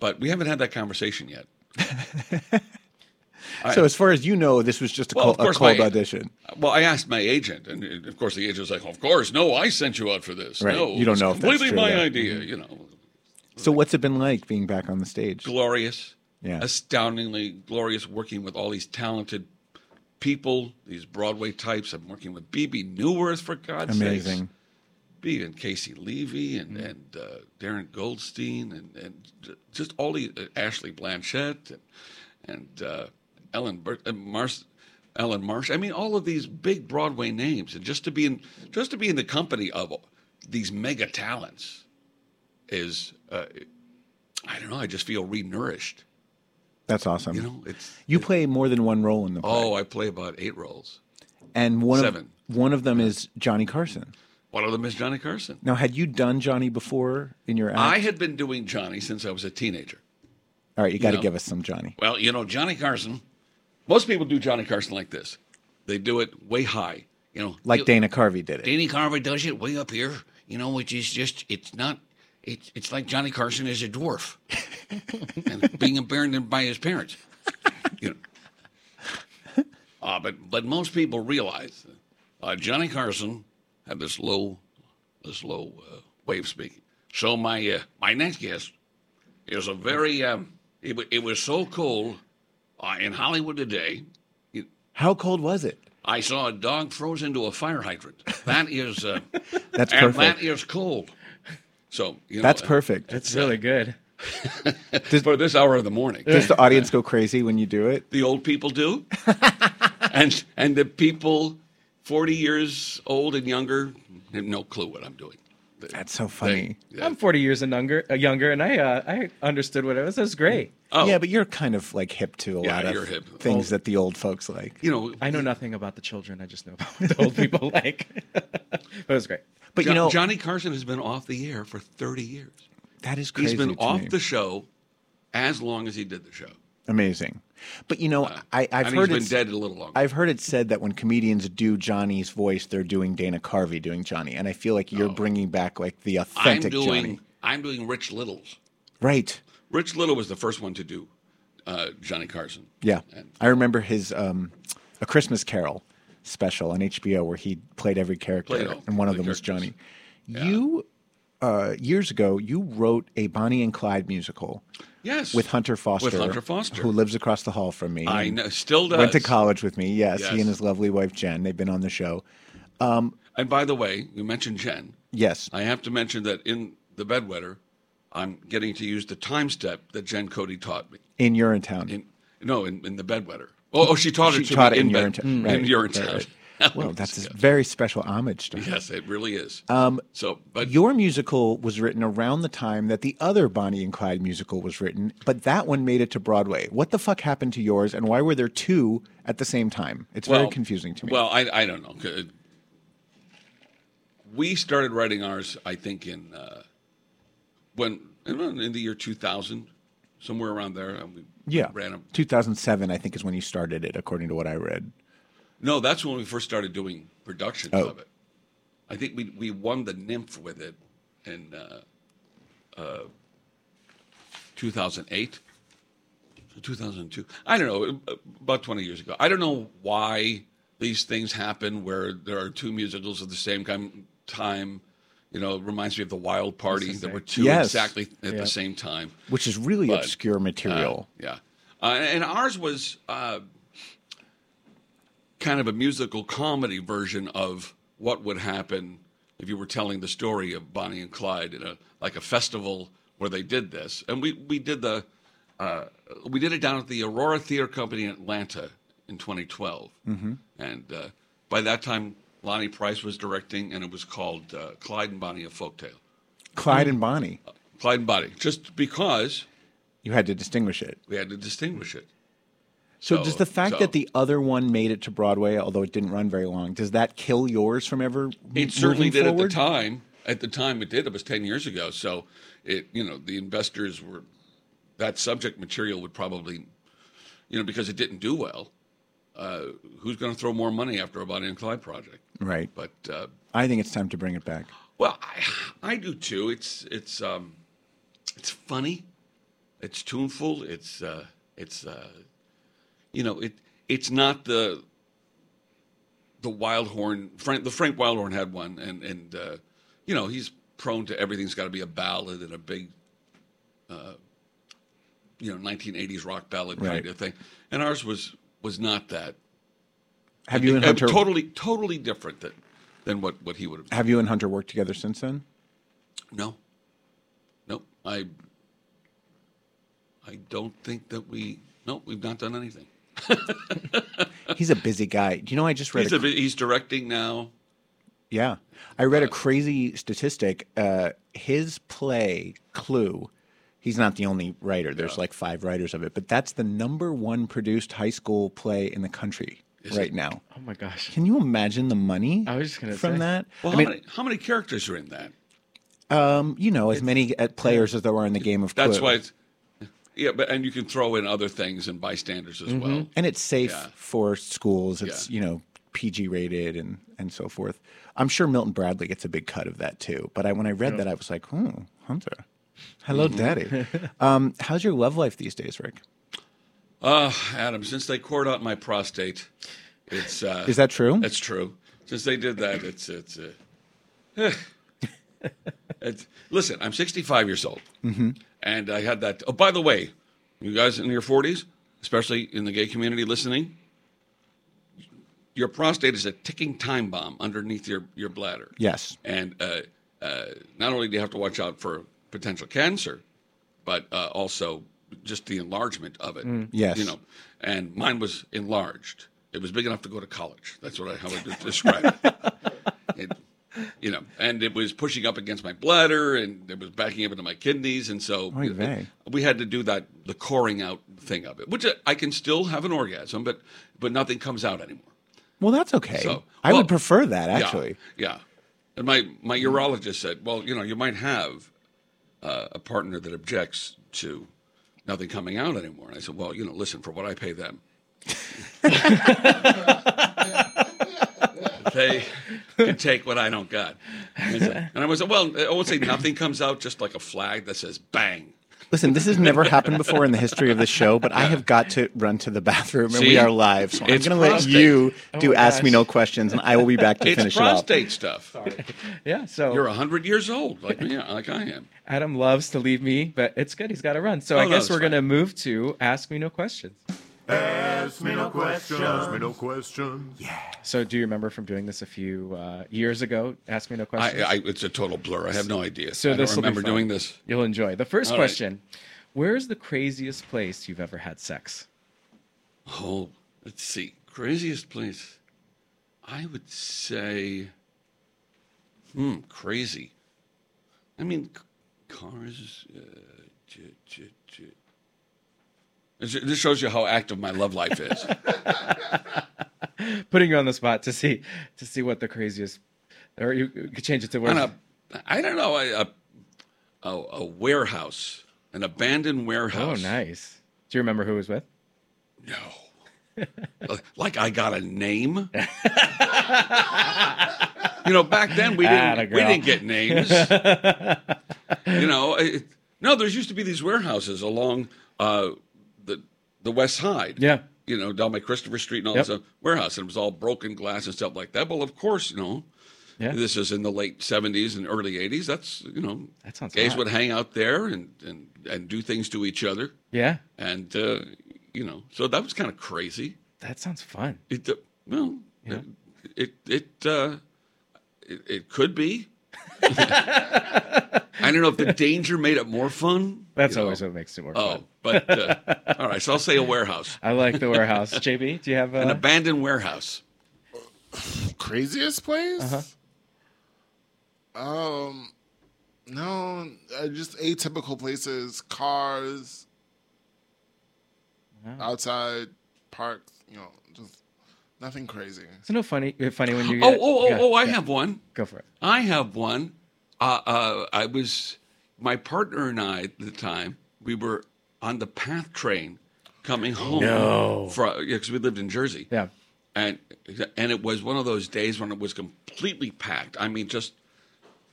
but we haven't had that conversation yet. I- so as far as you know, this was just a, Well, cold, course, a cold my- audition. Well, I asked my agent, and of course the agent was like, "Of course, no, I sent you out for this. Right. No, You don't know if that's completely true, my yeah. idea. Mhm. You know, So what's it been like being back on the stage? glorious, Yeah. astoundingly glorious, working with all these talented people, these Broadway types. I'm working with Bebe Neuwirth for God's sake. Amazing. B and Caissie Levy and and uh, Darren Goldstein and and just all the uh, Ashley Blanchet and and uh, Ellen Bur- uh, Mars. Ellen Marsh. I mean, all of these big Broadway names, and just to be in just to be in the company of these mega talents is, uh, I don't know. I just feel renourished. That's awesome. You know, it's You play more than one role in the play, oh, I play about eight roles. and one seven. of one of them is Johnny Carson. One of them is Johnny Carson. Now, had you done Johnny before in your act? I had been doing Johnny since I was a teenager. All right, you got to know. give us some Johnny. Well, you know, Johnny Carson, most people do Johnny Carson like this. They do it way high, you know. Like you- Dana Carvey did it. Danny Carvey does it way up here, you know, which is just, it's not, it's, it's like Johnny Carson is a dwarf and being abandoned by his parents. You know. Uh, but, but most people realize uh, Johnny Carson had this low, this low uh, way of speaking. So my, uh, my next guest is a very, um, it, it was so cold uh, in Hollywood today. How cold was it? I saw a dog frozen to a fire hydrant. That is, uh, That's and perfect. that is cold. So you know, That's perfect. It's really good. for this hour of the morning. Does the audience go crazy when you do it? The old people do, and and the people forty years old and younger have no clue what I'm doing. That's so funny. I'm 40 years and younger, uh, younger and I uh, I understood what it was. It was great. Oh. Yeah, but you're kind of like hip to a Yeah, lot of hip. things Oh. that the old folks like. You know, I know nothing about the children. I just know about what the old people like. but it was great. But Jo- you know, Johnny Carson has been off the air for thirty years. that is crazy. He's been to off me. the show as long as he did the show. Amazing. But you know, I, I've and heard he's been dead a little longer. I've heard it said that when comedians do Johnny's voice, they're doing Dana Carvey doing Johnny, and I feel like you're bringing back like the authentic I'm doing Johnny. I'm doing Rich Little's. Right. Rich Little was the first one to do uh, Johnny Carson. Yeah. I remember his um, A Christmas Carol special on HBO where he played every character, Played all and one of the them was characters. Johnny. You uh, years ago, you wrote a Bonnie and Clyde musical. Yes. With Hunter Foster. With Hunter Foster. Who lives across the hall from me. I know, still Went to college with me. Yes, Yes. he and his lovely wife Jen. They've been on the show. Um, And by the way, you mentioned Jen. Yes. I have to mention that in the bedwetter, I'm getting to use the time step that Jen Cody taught me. in Urinetown. In no, in, in the bedwetter. Oh, oh, she taught it She to taught me it in bed, Urinetown. Right, in Urinetown. right, right. Well, that's a very special homage to her. Yes, it really is. Um, so, but your musical was written around the time that the other Bonnie and Clyde musical was written, but that one made it to Broadway. What the fuck happened to yours, and why were there two at the same time? It's very confusing to me. Well, I, I don't know. We started writing ours, I think, in uh, when in the year 2000, somewhere around there. and we yeah, ran a 2007, I think, is when you started it, according to what I read. No, that's when we first started doing productions Oh. of it. I think we we won the nymph with it in uh, uh, 2008, 2002. I don't know, about 20 years ago. I don't know why these things happen where there are two musicals at the same time. You know, it reminds me of the Wild Party. There were two Yes. exactly at Yeah. the same time, Which is really But, obscure material. uh, yeah, uh, and ours was uh, kind of a musical comedy version of what would happen if you were telling the story of Bonnie and Clyde in a like a festival where they did this, and we we did the uh, we did it down at the Aurora Theater Company in Atlanta in 2012, Mhm. and uh, by that time Lonny Price was directing, and it was called uh, Clyde and Bonnie: A Folktale. Clyde and Bonnie. Clyde and Bonnie, just because You had to distinguish it. we had to distinguish it. So, So- does the fact so- that the other one made it to Broadway, although it didn't run very long, does that kill yours from ever It certainly did forward? at the time, at the time it did. It was ten years ago, so it you know the investors were that subject material would probably you know because it didn't do well. Uh, who's going to throw more money after a Bonnie and Clyde project? Right. But uh, I think it's time to bring it back. well, I, I do too. It's it's um, it's funny, it's tuneful. It's uh, it's uh, you know it it's not the the Wildhorn. Frank the Frank Wildhorn had one, and and uh, you know he's prone to everything's got to be a ballad and a big, uh, you know, 1980s rock ballad Right. kind of thing. And ours was was not that. Have you and Hunter totally totally different than than what what he would have. have you and Hunter worked together since then? No. Nope. I I don't think that we no, we've not done anything. He's a busy guy. Do you know I just read He's, a, a, he's directing now. Yeah. I read a crazy statistic. Uh, his play, Clue, he's not the only writer. There's like five writers of it, but that's the number one produced high school play in the country right now. Oh my gosh. Can you imagine the money I was just gonna from say. that? Well, I how, mean, many, how many characters are in that? um, you know, as many uh, players as there are in the game of Clue. That's why it's yeah, but and you can throw in other things and bystanders as well. and it's safe Yeah. for schools. It's you know PG rated and and so forth. I'm sure Milton Bradley gets a big cut of that too. But I when I read that, I was like, oh, Hunter, hello, daddy. um, how's your love life these days, Rick? Uh, Adam, since they cored out my prostate, it's uh, Is that true? That's true. Since they did that, it's it's. Uh, it's listen. I'm 65 years old, Mm-hmm. And I had that. Oh, by the way, you guys in your 40s, especially in the gay community listening, your prostate is a ticking time bomb underneath your your bladder. Yes. And uh, uh, not only do you have to watch out for potential cancer, but uh, also just the enlargement of it. Mm. Yes. You know, and mine was enlarged. It was big enough to go to college. That's what I how I describe it. it. You know, and it was pushing up against my bladder, and it was backing up into my kidneys, and so Oy vey. we had to do that the coring out thing of it, which I can still have an orgasm, but but nothing comes out anymore. Well, that's okay. So- I well, would prefer that actually. Yeah, yeah. And my my urologist said, well, you know, you might have uh, a partner that objects to nothing coming out anymore. And I said, well, you know, listen, for what I pay them, they can take what I don't got. And I said- and I was, well, I won't say nothing comes out, just like a flag that says bang. Listen, this has never happened before in the history of the show, but I have got to run to the bathroom and we are live. So I'm going to let you oh do Oh Ask Me. No Questions and I will be back to It's finish it off. prostate stuff. Yeah. So You're 100 years old, like me, like I am. Adam loves to leave me, but it's good. He's got to run. So Oh, I guess it's we're going to move to Ask Me No Questions. Ask me no questions. Ask me no questions. Yeah. So do you remember from doing this a few uh, years ago? Ask Me No Questions. I, I, it's a total blur. I have no idea. so I this don't will be remember fun. doing this. You'll enjoy. The first All right. question Where's the craziest place you've ever had sex? Oh, let's see. Craziest place. I would say, hmm, crazy. I mean, c- cars. Uh, j- j- j- This shows you how active my love life is. Putting you on the spot to see to see what the craziest, or you could change it to where. I don't know, a, a, a warehouse, an abandoned warehouse. oh, nice. Do you remember who was with? No. like I got a name. you know, back then we didn't Atta we girl. didn't get names. you know, it, no, there used to be these warehouses along uh, the West Side. Yeah. You know, down by Christopher Street and all Yep. this uh, warehouse, and it was all broken glass and stuff like that. Well, of course, you know, Yeah. this is in the late seventies and early eighties. That's you know, That sounds gays hot. would hang out there and and and do things to each other, Yeah. and uh, you know, so that was kind of crazy. That sounds fun. It uh, well, Yeah. it it uh, it, it could be. I don't know if the danger made it more fun. That's you know. always what makes it more Oh, fun. but uh, all right. So I'll say a warehouse, I like the warehouse. JB, do you have an abandoned warehouse. Craziest place? Uh-huh. Um, no, uh, just atypical places, cars, outside parks. You know, just nothing crazy. It's no funny. Funny when you. Oh, Get, oh, oh, yeah, oh! I yeah. have one. Go for it. I have one. Uh, uh, I was my partner and I at the time. We were on the PATH train coming home. No. because we lived in Jersey. Yeah. and and it was one of those days when it was completely packed. I mean, just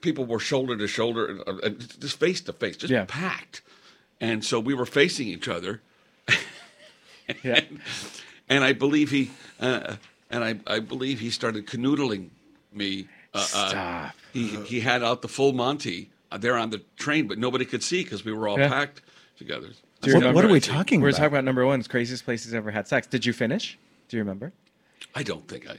people were shoulder to shoulder, uh, uh, just face to face, just Yeah. packed. And so we were facing each other. Yeah. and I believe he, uh, and I, I believe he started canoodling me. Uh, uh, Stop. he he had out the full Monty uh, Uh, there on the train, but nobody could see because we were all Yeah. packed together. Do you What, remember? what are we talking We're about? talking about number one, craziest places ever had sex. Did you finish? Do you remember? I don't think I.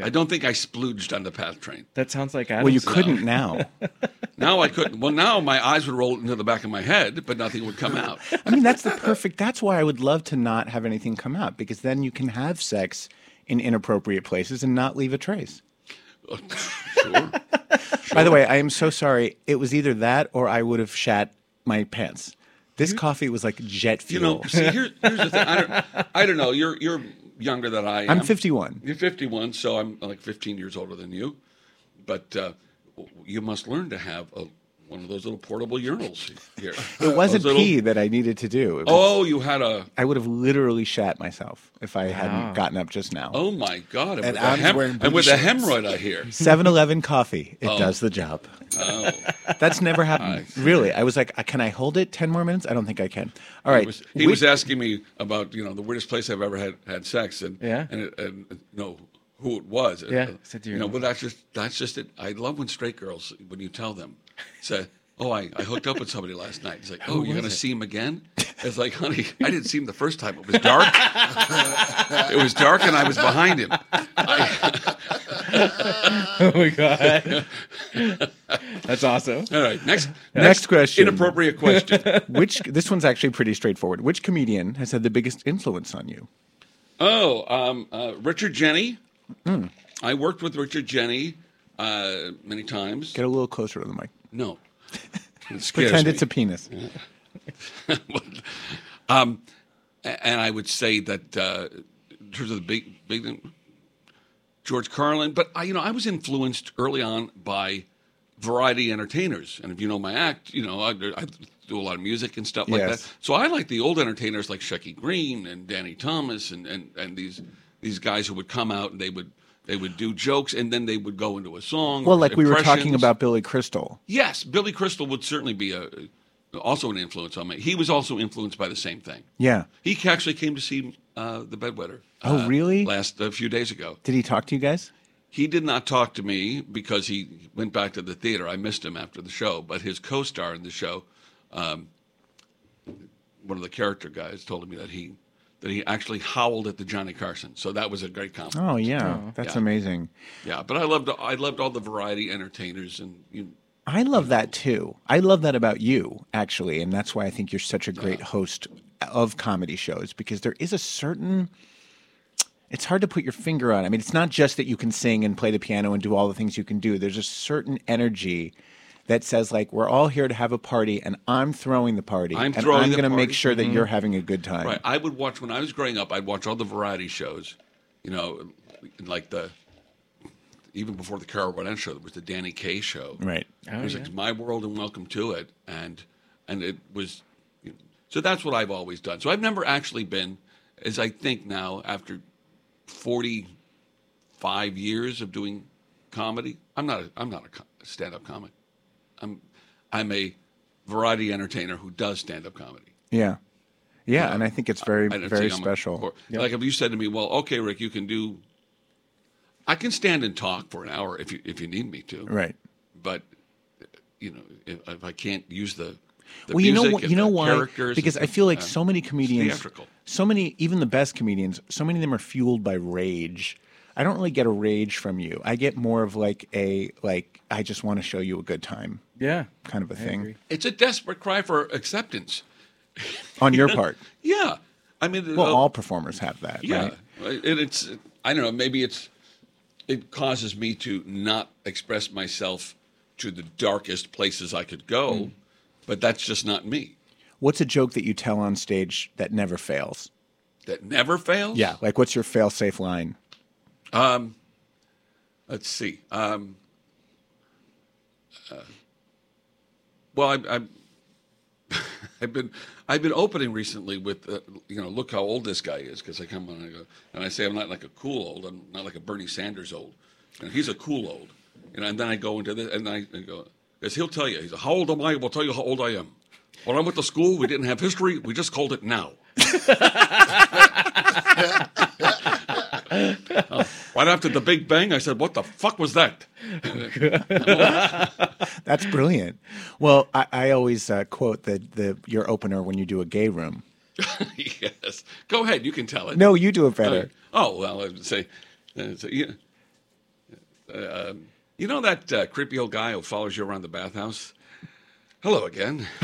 I don't think I splooged on the path train. That sounds like I well, you couldn't now. Now I couldn't. Well, now my eyes would roll into the back of my head, but nothing would come out. I mean, that's the perfect. That's why I would love to not have anything come out because then you can have sex in inappropriate places and not leave a trace. Sure. By the way, I am so sorry. It was either that or I would have shat my pants. This coffee was like jet fuel. You know, see, here, here's the thing. I don't, I don't know. You're you're younger than I am. I'm 51. You're 51, so I'm like 15 years older than you. But uh, you must learn to have a, one of those little portable urinals here. It wasn't Those little- pee that I needed to do. It was- Oh, you had a. I would have literally shat myself if I hadn't gotten up just now. Oh my God! And, And with, a hem- wearing and with a hemorrhoid, I hear. 7-Eleven coffee. It Oh. does the job. Oh, That's never happened. I really. I was like, "Uh, can I hold it 10 more minutes? I don't think I can. All right. He was, he we- was asking me about you know the weirdest place I've ever had had sex, and Yeah. and, it, and you know who it was. Yeah. Uh, Said, "Do you know, know?" but that's just that's just it. I love when straight girls when you tell them, say, "Oh, I, I hooked up with somebody last night." It's like, "Oh, you're gonna it?" see him again?" It's like, honey, I didn't see him the first time. It was dark. it was dark, and I was behind him. Oh my god. That's awesome. All right, next Next question. inappropriate question. Which this one's actually pretty straightforward. Which comedian has had the biggest influence on you? Oh, um, uh, Richard Jeni. Hmm. I worked with Richard Jeni uh, many times. Get a little closer to the mic. No. It Pretend me. it's a penis. um, and I would say that uh, in terms of the big, big George Carlin, but I, you know, I was influenced early on by variety entertainers, and if you know my act, you know, I, I do a lot of music and stuff like Yes. that. So I like the old entertainers like Shecky Greene and Danny Thomas and, and, and these these guys who would come out and they would they would do jokes and then they would go into a song. Well, like we were talking about Billy Crystal. Yes, Billy Crystal would certainly be a also an influence on me. He was also influenced by the same thing. Yeah. He actually came to see uh, the Bedwetter. Oh, uh, really? Last a few days ago. Did he talk to you guys? He did not talk to me because he went back to the theater. I missed him after the show, but his co-star in the show, um, one of the character guys, told me that he that he actually howled at the Johnny Carson. So that was a great compliment. Oh yeah, oh. that's Yeah. amazing. Yeah, but I loved I loved all the variety entertainers and you, I love that too. I love that about you, actually, and that's why I think you're such a great host of comedy shows because there is a certain. It's hard to put your finger on. I mean, it's not just that you can sing and play the piano and do all the things you can do. There's a certain energy that says like we're all here to have a party and I'm throwing the party I'm and throwing I'm going to make sure that Mhm. you're having a good time. Right. I would watch when I was growing up. I'd watch all the variety shows, you know, like the even before the Carol Burnett show, there was the Danny Kaye show. Right. it was like My World and Welcome to It, and and it was. You know, so that's what I've always done. So I've never actually been, as I think now, after forty-five years of doing comedy, I'm not. A, I'm not a stand-up comic. I'm I'm a variety entertainer who does stand-up comedy. Yeah. Yeah, and I think it's very I very think I'm a- special. or- Like if you said to me, "Well, okay, Rick, you can do," I can stand and talk for an hour if you if you need me to. Right. But you know, if, if I can't use the, the well, you know what? You know why? Because and I feel like stuff, so many comedians, theatrical. so many, even the best comedians, so many of them are fueled by rage. I don't really get a rage from you. I get more of like a like I just want to show you a good time. Yeah, kind of a thing It's a desperate cry for acceptance. on your part. Yeah, I mean, Well, uh, all performers have that. Yeah, right? and it's I don't know. Maybe it's it causes me to not express myself to the darkest places I could go, Mm. but that's just not me. What's a joke that you tell on stage that never fails? That never fails. Yeah, like what's your fail-safe line? Um, let's see. Um, uh, well, I, I, I've been I've been opening recently with uh, you know look how old this guy is because I come on and I go and I say I'm not like a cool old I'm not like a Bernie Sanders old. And he's a cool old. You know and then I go into this and I, I go because he'll tell you he's how old am I? We'll tell you how old I am. When I went to school we didn't have history we just called it now. Oh, right after the Big Bang I said what the fuck was that That's brilliant. Well, I, I always uh, quote the, the your opener when you do a gay room. yes go ahead you can tell it No, you do it better. Oh well, I would say, uh, so, you, uh, um, you know that uh, creepy old guy who follows you around the bathhouse. Hello again.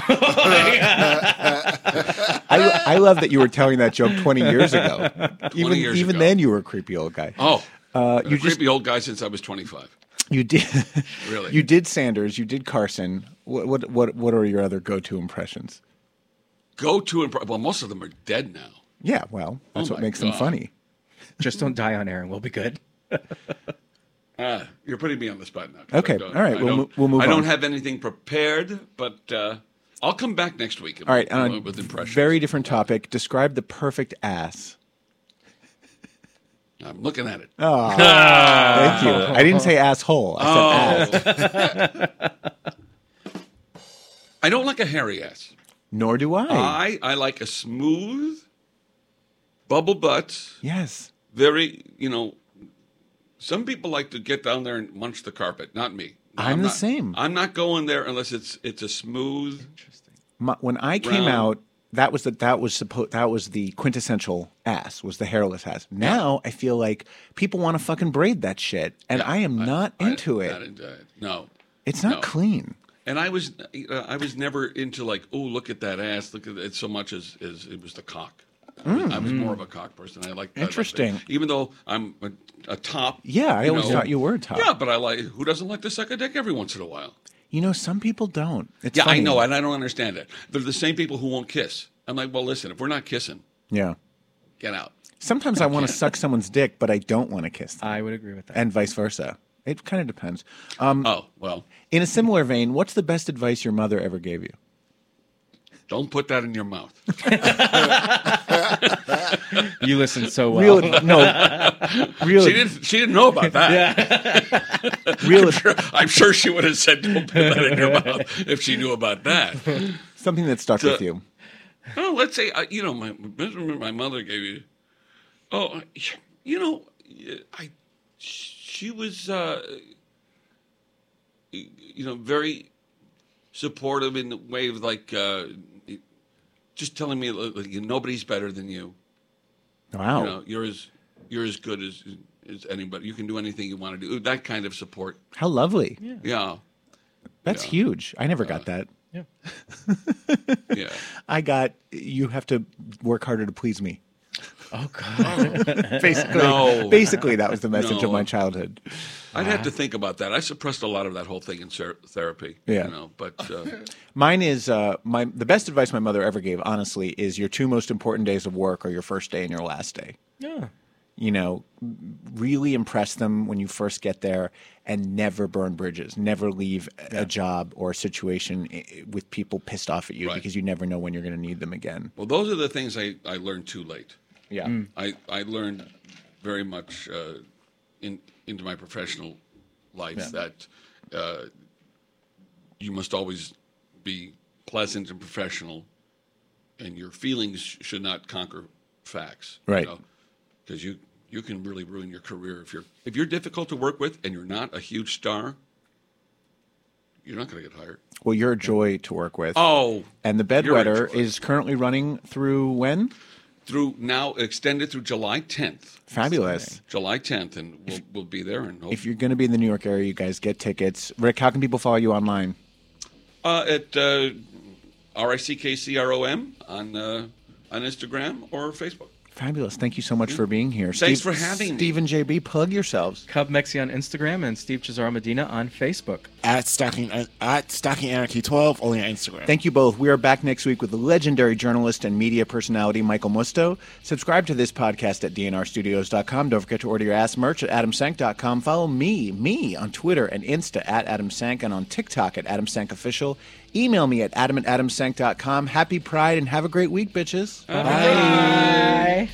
I, I love that you were telling that joke 20 years ago. 20 even years even ago. then, you were a creepy old guy. Oh, Uh, a you just creepy old guy since I was 25. you did Really? you did Sanders, you did Carson. What what what, what are your other go to impressions? Go to imp- well, most of them are dead now. Yeah, well, that's Oh what my makes them funny. Just don't die on air, and we'll be good. Ah, you're putting me on the spot now. Okay, all right, I we'll mo- we'll move I don't on. have anything prepared, but uh, I'll come back next week. All right, with, on a with impressions. very different topic. Describe the perfect ass. I'm looking at it. Oh, thank you. I didn't say asshole. I said oh. ass. Oh. I don't like a hairy ass. Nor do I. I I like a smooth, bubble butt. yes. Very, you know. Some people like to get down there and munch the carpet. Not me. No, I'm the not- same. I'm not going there unless it's it's a smooth. My, when I came Round. out, that was the that was supposed that was the quintessential ass was the hairless ass. Now I feel like people want to fucking braid that shit, and I am not into I- it. not into it. No, it's not no. clean. And I was uh, I was never into like oh look at that ass look at it so much as as it was the cock. I was- I was more of a cock person. I like I that. Mm. Interesting. Even though I'm a, a top. Yeah, I always know. thought you were a top. Yeah, but I like who doesn't like to suck a dick every once in a while. You know, some people don't. It's yeah, funny. I know, and I don't understand it. They're the same people who won't kiss. I'm like, well, listen, if we're not kissing, Yeah. get out. Sometimes I want to suck someone's dick, but I don't want to kiss them, I would agree with that. and vice versa. It kind of depends. Um, Oh well, in a similar vein, what's the best advice your mother ever gave you? Don't put that in your mouth. you listen so well. Real, no, real, She didn't. She didn't know about that. real, I'm sure, I'm sure she would have said, "Don't put that in your mouth" if she knew about that. something that stuck So- with you. Oh, let's say uh, you know my my mother gave you. Oh, you know, I she was uh, you know very supportive in the way of like uh, just telling me like, nobody's better than you. Wow. You know, you're as you're as good as as anybody. You can do anything you want to do. That kind of support. How lovely. Yeah, That's Yeah. huge. I never got that. yeah. I got you have to work harder to please me. oh God. Basically, No. basically that was the message No. of my childhood. I'd have to think about that. I suppressed a lot of that whole thing in ser- therapy. Yeah. you know, but uh, Mine is uh, my the best advice my mother ever gave. Honestly, is your two most important days of work are your first day and your last day. yeah. You know, really impress them when you first get there, and never burn bridges. Never leave a job or a situation i- with people pissed off at you Right. because you never know when you're going to need them again. well, those are the things I, I learned too late. Yeah. I, I learned very much uh, in into my professional life that uh, you must always be pleasant and professional, and your feelings should not conquer facts. Right. Because you, you can really ruin your career if you're if you're difficult to work with and you're not a huge star. You're not going to get hired. Well, you're a joy to work with. Oh, And the bedwetter is currently running through when? Through now extended through July 10th. Fabulous. July 10th, and we'll, we'll be there. And hope, If you're going to be in the New York area, you guys get tickets. Rick, how can people follow you online? uh, at uh, R I C K C R O M on uh, on Instagram or Facebook. Fabulous. Thank you so much for being here. Thanks for having me. Steve and JB, plug yourselves. Cub Mexi on Instagram and Steve Cesaro Medina on Facebook. at stacking at Stocking anarchy twelve only on Instagram. Thank you both. We are back next week with the legendary journalist and media personality Michael Musto. Subscribe to this podcast at dnrstudios.com. Don't forget to order your ass merch at adamsank.com. Follow me, me on Twitter and Insta at Adam adamsank and on TikTok at adamsankofficial. Email me at adam at adamsank.com. Happy Pride and have a great week, bitches. Bye.